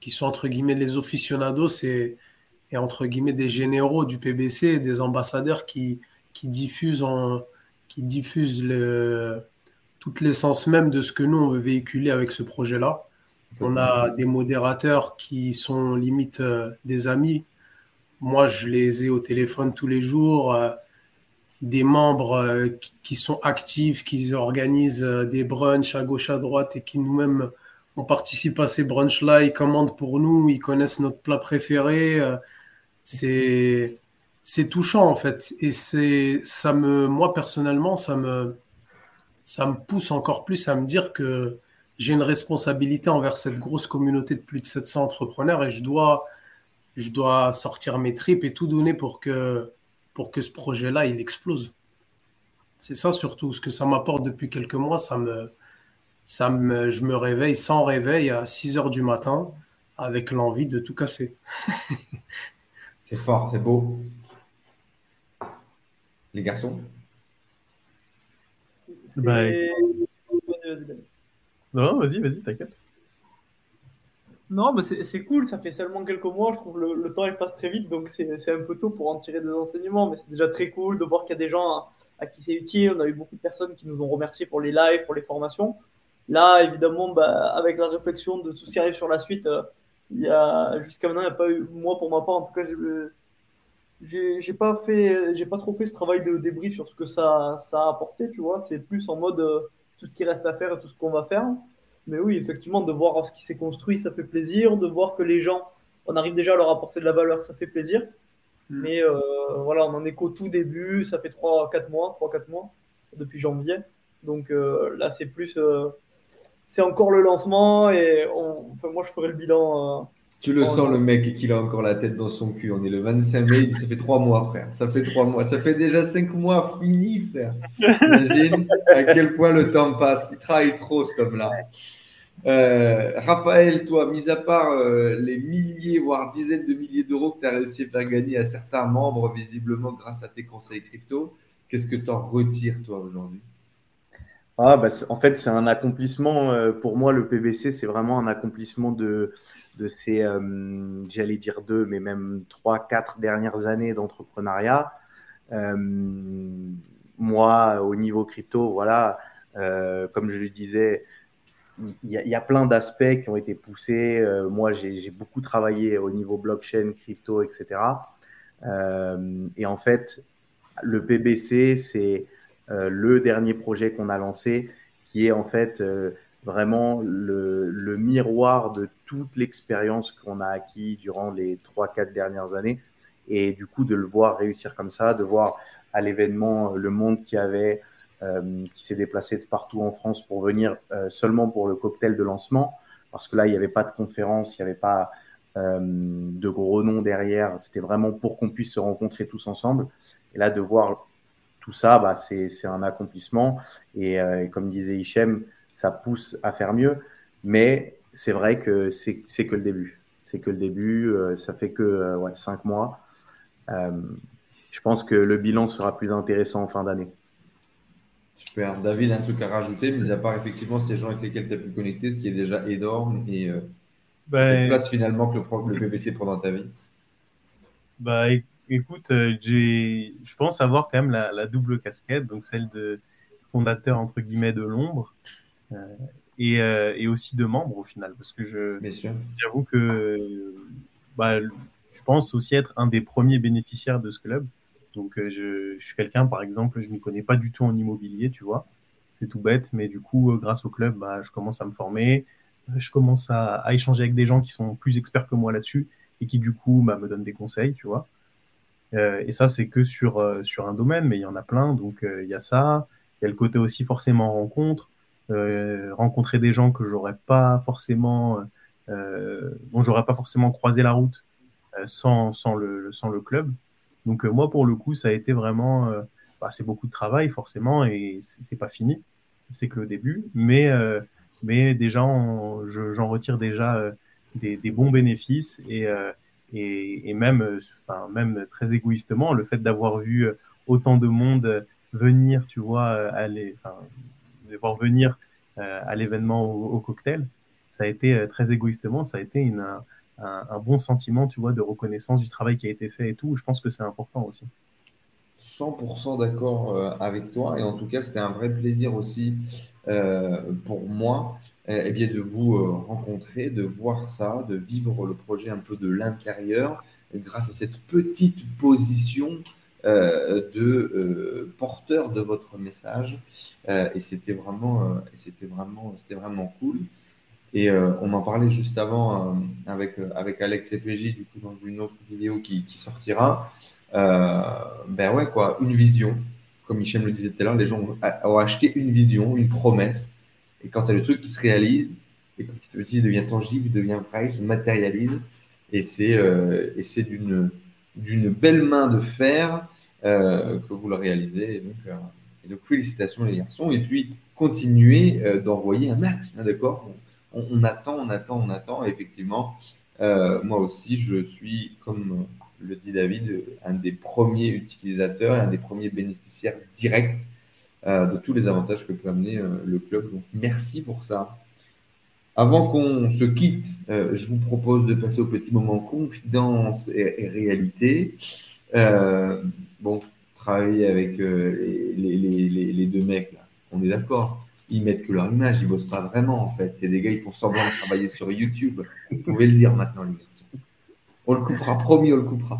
qui sont entre guillemets les aficionados et, entre guillemets des généraux du PBC, des ambassadeurs qui, diffusent, en, qui diffusent toute l'essence même de ce que nous, on veut véhiculer avec ce projet-là. On a des modérateurs qui sont limite euh, des amis moi, je les ai au téléphone tous les jours. Euh, des membres euh, qui, sont actifs, qui organisent euh, des brunchs à gauche, à droite et qui nous-mêmes, on participe à ces brunchs-là. Ils commandent pour nous, ils connaissent notre plat préféré. C'est touchant en fait. Et ça me, moi personnellement, ça me, ça me pousse encore plus à me dire que j'ai une responsabilité envers cette grosse communauté de plus de 700 entrepreneurs et je dois, je dois sortir mes tripes et tout donner pour que, pour que ce projet-là, il explose. C'est ça surtout, ce que ça m'apporte depuis quelques mois, ça me, ça me, je me réveille sans réveil à 6 heures du matin avec l'envie de tout casser. <laughs> c'est fort, c'est beau. Les garçons? Bah, Non, vas-y, vas-y, t'inquiète. Non, mais c'est cool, ça fait seulement quelques mois, je trouve le, le temps il passe très vite, donc c'est un peu tôt pour en tirer des enseignements, mais c'est déjà très cool de voir qu'il y a des gens à, qui c'est utile. On a eu beaucoup de personnes qui nous ont remerciés pour les lives, pour les formations. Là, évidemment, bah, avec la réflexion de tout ce qui arrive sur la suite, euh, jusqu'à maintenant, il n'y a pas eu, moi pour ma part, en tout cas, j'ai pas fait, j'ai pas trop fait ce travail de débrief sur ce que ça, ça a apporté, tu vois. C'est plus en mode euh, tout ce qui reste à faire et tout ce qu'on va faire. Mais oui, effectivement, de voir ce qui s'est construit, ça fait plaisir. De voir que les gens, on arrive déjà à leur apporter de la valeur, ça fait plaisir. Mm. Mais euh, voilà, on en est qu'au tout début. Ça fait 3-4 mois, 3-4 mois depuis janvier. Donc euh, là, c'est plus. Euh, c'est encore le lancement et enfin, moi, je ferai le bilan. tu le sens, le mec, qu'il a encore la tête dans son cul. On est le 25 mai, ça fait 3 mois, frère. Ça fait 3 mois. Ça fait déjà 5 mois fini, frère. Imagine à quel point le temps passe? Il travaille trop, cet homme-là. Euh, Raphaël, toi, mis à part euh, les milliers, voire dizaines de milliers d'euros que tu as réussi à faire gagner à certains membres, visiblement grâce à tes conseils crypto, qu'est-ce que tu en retires, toi, aujourd'hui? Ah, bah, En fait, c'est un accomplissement. Euh, pour moi, le PBC, c'est vraiment un accomplissement de, de ces, j'allais dire deux, mais même trois, quatre dernières années d'entrepreneuriat. moi, au niveau crypto, voilà, comme je le disais, il y, a plein d'aspects qui ont été poussés. Euh, moi, j'ai beaucoup travaillé au niveau blockchain, crypto, etc. Euh, et en fait, le PBC, c'est euh, le dernier projet qu'on a lancé, qui est en fait vraiment le, le, miroir de toute l'expérience qu'on a acquis durant les 3-4 dernières années. Et du coup, de le voir réussir comme ça, de voir à l'événement le monde qui avait qui s'est déplacé de partout en France pour venir euh, seulement pour le cocktail de lancement, parce que là, il n'y avait pas de conférence, il n'y avait pas euh, de gros noms derrière. C'était vraiment pour qu'on puisse se rencontrer tous ensemble. Et là, de voir tout ça, bah, c'est un accomplissement. Et, comme disait Hichem, ça pousse à faire mieux. Mais c'est vrai que c'est que le début. C'est que le début. ça fait que ouais, cinq mois. je pense que le bilan sera plus intéressant en fin d'année. Super. David, un truc à rajouter, mis à part effectivement ces gens avec lesquels tu as pu connecter, ce qui est déjà énorme et euh, ben, cette place finalement que le, le prend dans ta vie Bah écoute, euh, je pense avoir quand même la, double casquette, donc celle de fondateur entre guillemets de l'ombre euh, et, et, aussi de membre au final, parce que je j'avoue que bah, je pense aussi être un des premiers bénéficiaires de ce club. Donc, euh, je, suis quelqu'un, par exemple, je ne m'y connais pas du tout en immobilier, tu vois. C'est tout bête, mais du coup, euh, grâce au club, bah, je commence à me former. Euh, je commence à, échanger avec des gens qui sont plus experts que moi là-dessus et qui, du coup, bah, me donnent des conseils, tu vois. et ça, c'est que sur, un domaine, mais il y en a plein. Donc, il y a ça. Il y a le côté aussi forcément rencontre. rencontrer des gens que j'aurais pas forcément, dont j'aurais pas forcément croisé la route sans le club. Donc euh, moi, pour le coup, ça a été vraiment, euh, bah, c'est beaucoup de travail forcément et c'est pas fini, c'est que le début, mais euh, mais déjà, j'en retire déjà des, bons bénéfices et et, même, même très égoïstement, le fait d'avoir vu autant de monde venir, tu vois, aller, enfin, voir venir à l'événement au, cocktail, ça a été très égoïstement, ça a été une, un, bon sentiment, tu vois, de reconnaissance du travail qui a été fait et tout. Je pense que c'est important aussi. 100% d'accord euh, avec toi. Et en tout cas, c'était un vrai plaisir aussi euh, pour moi euh, eh bien, de vous rencontrer, de voir ça, de vivre le projet un peu de l'intérieur grâce à cette petite position de porteur de votre message. et c'était vraiment, c'était vraiment, c'était vraiment cool. Et euh, on en parlait juste avant euh, avec, euh, avec Alex et PJ, du coup, dans une autre vidéo qui, sortira. ben ouais, quoi, une vision. Comme Michel me le disait tout à l'heure, les gens ont, acheté une vision, une promesse. Et quand tu as le truc qui se réalise, et petit à petit, il devient tangible, il devient vrai, il se matérialise. Et c'est d'une d'une belle main de fer que vous le réalisez. Et donc, et donc, félicitations les garçons. Et puis, continuez d'envoyer un max, hein, d'accord? On, attend, on attend, on attend. effectivement, euh, moi aussi, je suis, comme le dit David, un des premiers utilisateurs et un des premiers bénéficiaires directs euh, de tous les avantages que peut amener euh, le club. Donc, merci pour ça. Avant qu'on se quitte, je vous propose de passer au petit moment confidence et, réalité. bon, travailler avec les, les, deux mecs, là, on est d'accord ils mettent que leur image, ils bossent pas vraiment en fait. C'est des gars, ils font semblant de travailler sur YouTube. Vous pouvez le dire maintenant, les garçons. On le coupera, promis, on le coupera.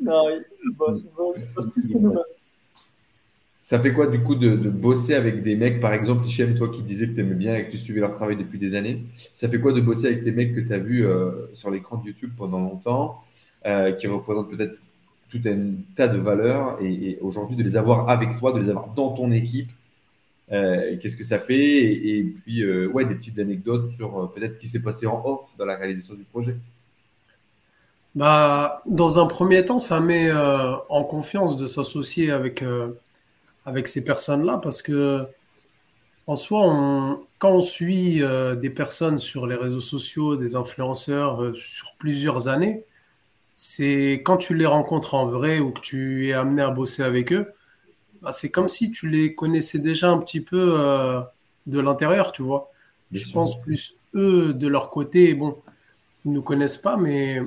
Non, ils bossent, plus que nous. Ça fait quoi du coup de, bosser avec des mecs, par exemple, Hichem, toi qui disais que tu aimais bien et que tu suivais leur travail depuis des années, ça fait quoi de bosser avec des mecs que tu as vus euh, sur l'écran de YouTube pendant longtemps, euh, qui représentent peut-être tout un tas de valeurs, et aujourd'hui de les avoir avec toi, de les avoir dans ton équipe, euh, qu'est-ce que ça fait et, puis euh, ouais des petites anecdotes sur euh, peut-être ce qui s'est passé en off dans la réalisation du projet. Bah, dans un premier temps, ça met en confiance de s'associer avec avec ces personnes-là parce que en soi, quand on suit des personnes sur les réseaux sociaux, des influenceurs sur plusieurs années, c'est quand tu les rencontres en vrai ou que tu es amené à bosser avec eux, bah, c'est comme si tu les connaissais déjà un petit peu euh, de l'intérieur, tu vois. je pense plus eux, de leur côté, bon, ils ne nous connaissent pas, mais,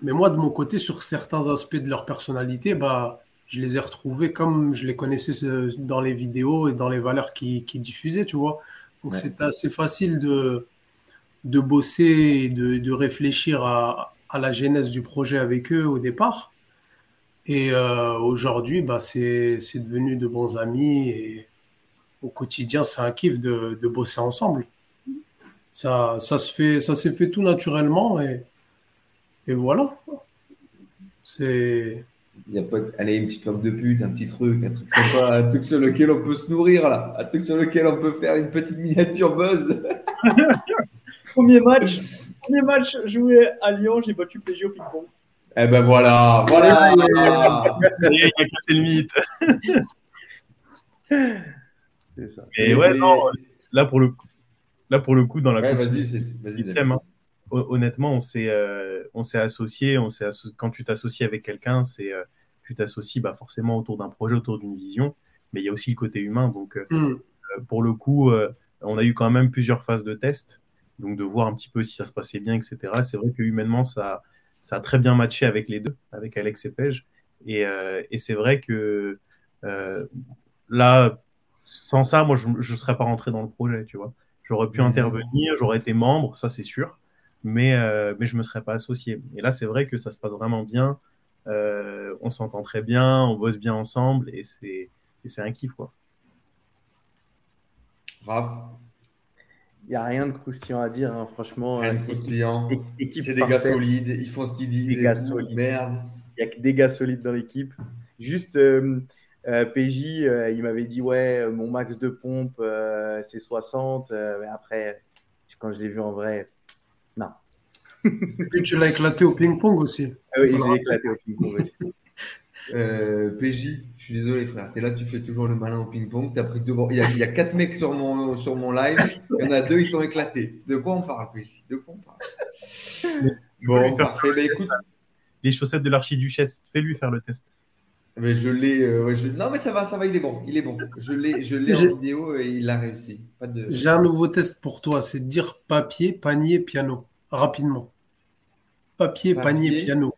mais moi, de mon côté, sur certains aspects de leur personnalité, bah, je les ai retrouvés comme je les connaissais euh, dans les vidéos et dans les valeurs qu'ils qui diffusaient, tu vois. Donc c'est assez facile de, de bosser et de, de réfléchir à, à, la genèse du projet avec eux au départ. Et euh, aujourd'hui, bah, c'est devenu de bons amis et au quotidien, c'est un kiff de, de, bosser ensemble. Ça, ça se fait, ça s'est fait tout naturellement et, et voilà. C'est. Il n'y a pas allez, une petite lampe de pute, un petit truc, un truc sympa, un truc sur lequel on peut se nourrir là, un truc sur lequel on peut faire une petite miniature buzz. <laughs> premier match, premier match joué à Lyon, j'ai battu PG au ping-pong. Eh ben voilà, voilà. Il a cassé le mythe. C'est ça. Et ouais, non, là pour le coup, là pour le coup dans la ouais, vas-y, vas-y. Hein. Honnêtement, on s'est euh, on s'est associé, on s'est quand tu t'associes avec quelqu'un, c'est euh, tu t'associes bah, forcément autour d'un projet, autour d'une vision, mais il y a aussi le côté humain. Donc euh, mm. pour le coup, on a eu quand même plusieurs phases de test, donc de voir un petit peu si ça se passait bien, etc. C'est vrai que humainement ça ça a très bien matché avec les deux, avec Alex et Pej. Et, euh, et c'est vrai que euh, là, sans ça, moi, je ne serais pas rentré dans le projet, tu vois. J'aurais pu mmh. intervenir, j'aurais été membre, ça c'est sûr, mais, euh, mais je ne me serais pas associé. Et là, c'est vrai que ça se passe vraiment bien, on s'entend très bien, on bosse bien ensemble, et c'est un kiff, quoi. Raph il n'y a rien de croustillant à dire, hein, franchement. Rien de croustillant. C'est des gars solides, ils font ce qu'ils disent. Des gars solides. Merde. Il n'y a que des gars solides dans l'équipe. Juste, euh, euh, PJ, euh, il m'avait dit Ouais, mon max de pompe, c'est 60. mais après, quand je l'ai vu en vrai, non. Et tu l'as éclaté au ping-pong aussi. Ah oui, j'ai éclaté au ping-pong aussi. Euh, PJ, je suis désolé frère, t'es là, tu fais toujours le malin au ping-pong. T'as pris deux Il y, a, il y a quatre mecs sur mon, sur mon live. Il y en a deux, ils sont éclatés. De quoi on parle, PJ De quoi on parle? Bon, parfait. Bah, écoute, les chaussettes de l'archiduchesse, fais-lui faire le test. Mais je l'ai. Euh, non, mais ça va, ça va, il est bon. Il est bon. Je l'ai, je l'ai en vidéo et il a réussi. De... J'ai un nouveau test pour toi c'est de dire papier, panier, piano. Rapidement. Papier, papier panier, piano.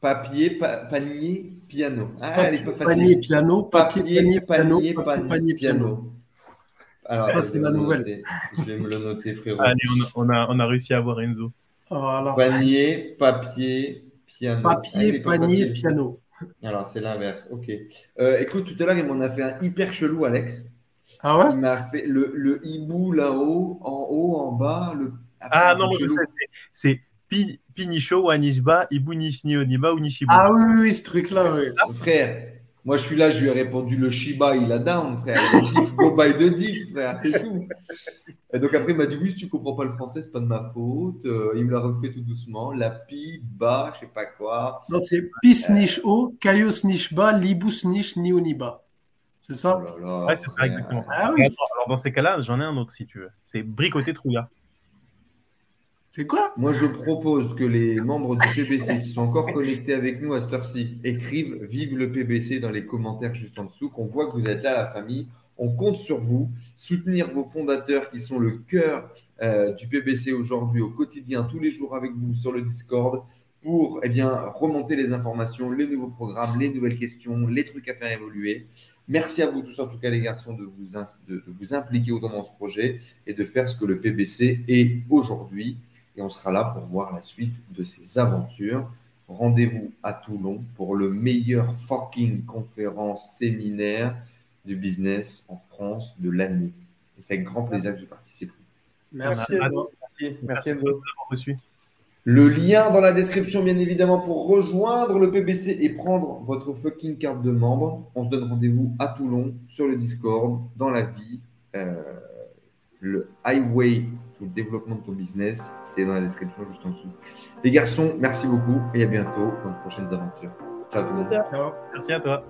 Papier, panier, piano. Ah, papier, panier, piano, papier, panier, piano, panier, piano. Alors, ça, c'est la nouvelle. Je vais me le noter, frérot. Allez, on a, on a, réussi à avoir Enzo. Voilà. Panier, papier, piano. Papier, panier, piano. Alors, c'est l'inverse. Ok. Euh, écoute, tout à l'heure, il m'en a fait un hyper chelou, Alex. Ah ouais? Il m'a fait le, le hibou là-haut, en haut, en bas. Le... Ah non, moi, je sais, c'est- c'est Pi- Pinisho, Wanishba, Ibu Nishni Oniba ou Nishibu. Ah oui, oui, oui, ce truc-là, oui. Frère, moi je suis là, je lui ai répondu le Shiba, il a down, frère. Go by de Dick, frère, c'est tout. Et donc après, il m'a dit oui, si tu comprends pas le français, c'est pas de ma faute. Euh, il me l'a refait tout doucement. La pi, ba, je sais pas quoi. Non, c'est Pis Niche O, Kaios Niche Ba, Libus Niche Nioniba. C'est ça? Oh là là, Ouais, c'est ça, exactement. Ah oui. Alors, dans ces cas-là, j'en ai un autre si tu veux. C'est Bricoté Trouilla. Moi, je propose que les membres du PBC qui sont encore connectés avec nous à cette heure-ci écrivent Vive le PBC dans les commentaires juste en dessous, qu'on voit que vous êtes là, la famille. On compte sur vous, soutenir vos fondateurs qui sont le cœur euh, du PBC aujourd'hui au quotidien, tous les jours avec vous sur le Discord pour eh bien, remonter les informations, les nouveaux programmes, les nouvelles questions, les trucs à faire évoluer. Merci à vous tous, en tout cas les garçons, de vous, de- de vous impliquer autant dans ce projet et de faire ce que le PBC est aujourd'hui et on sera là pour voir la suite de ces aventures. Rendez-vous à Toulon pour le meilleur fucking conférence séminaire du business en France de l'année. Et c'est avec grand plaisir que j'y participe. Merci Ah, à toi. Merci, Merci merci à vous d'avoir reçu. Le lien dans la description, bien évidemment, pour rejoindre le PBC et prendre votre fucking carte de membre. On se donne rendez-vous à Toulon, sur le Discord, dans la vie. Euh, le highway le développement de ton business, c'est dans la description juste en dessous. Les garçons, merci beaucoup et à bientôt dans de prochaines aventures. Ciao tout le monde. Ciao. Merci à toi.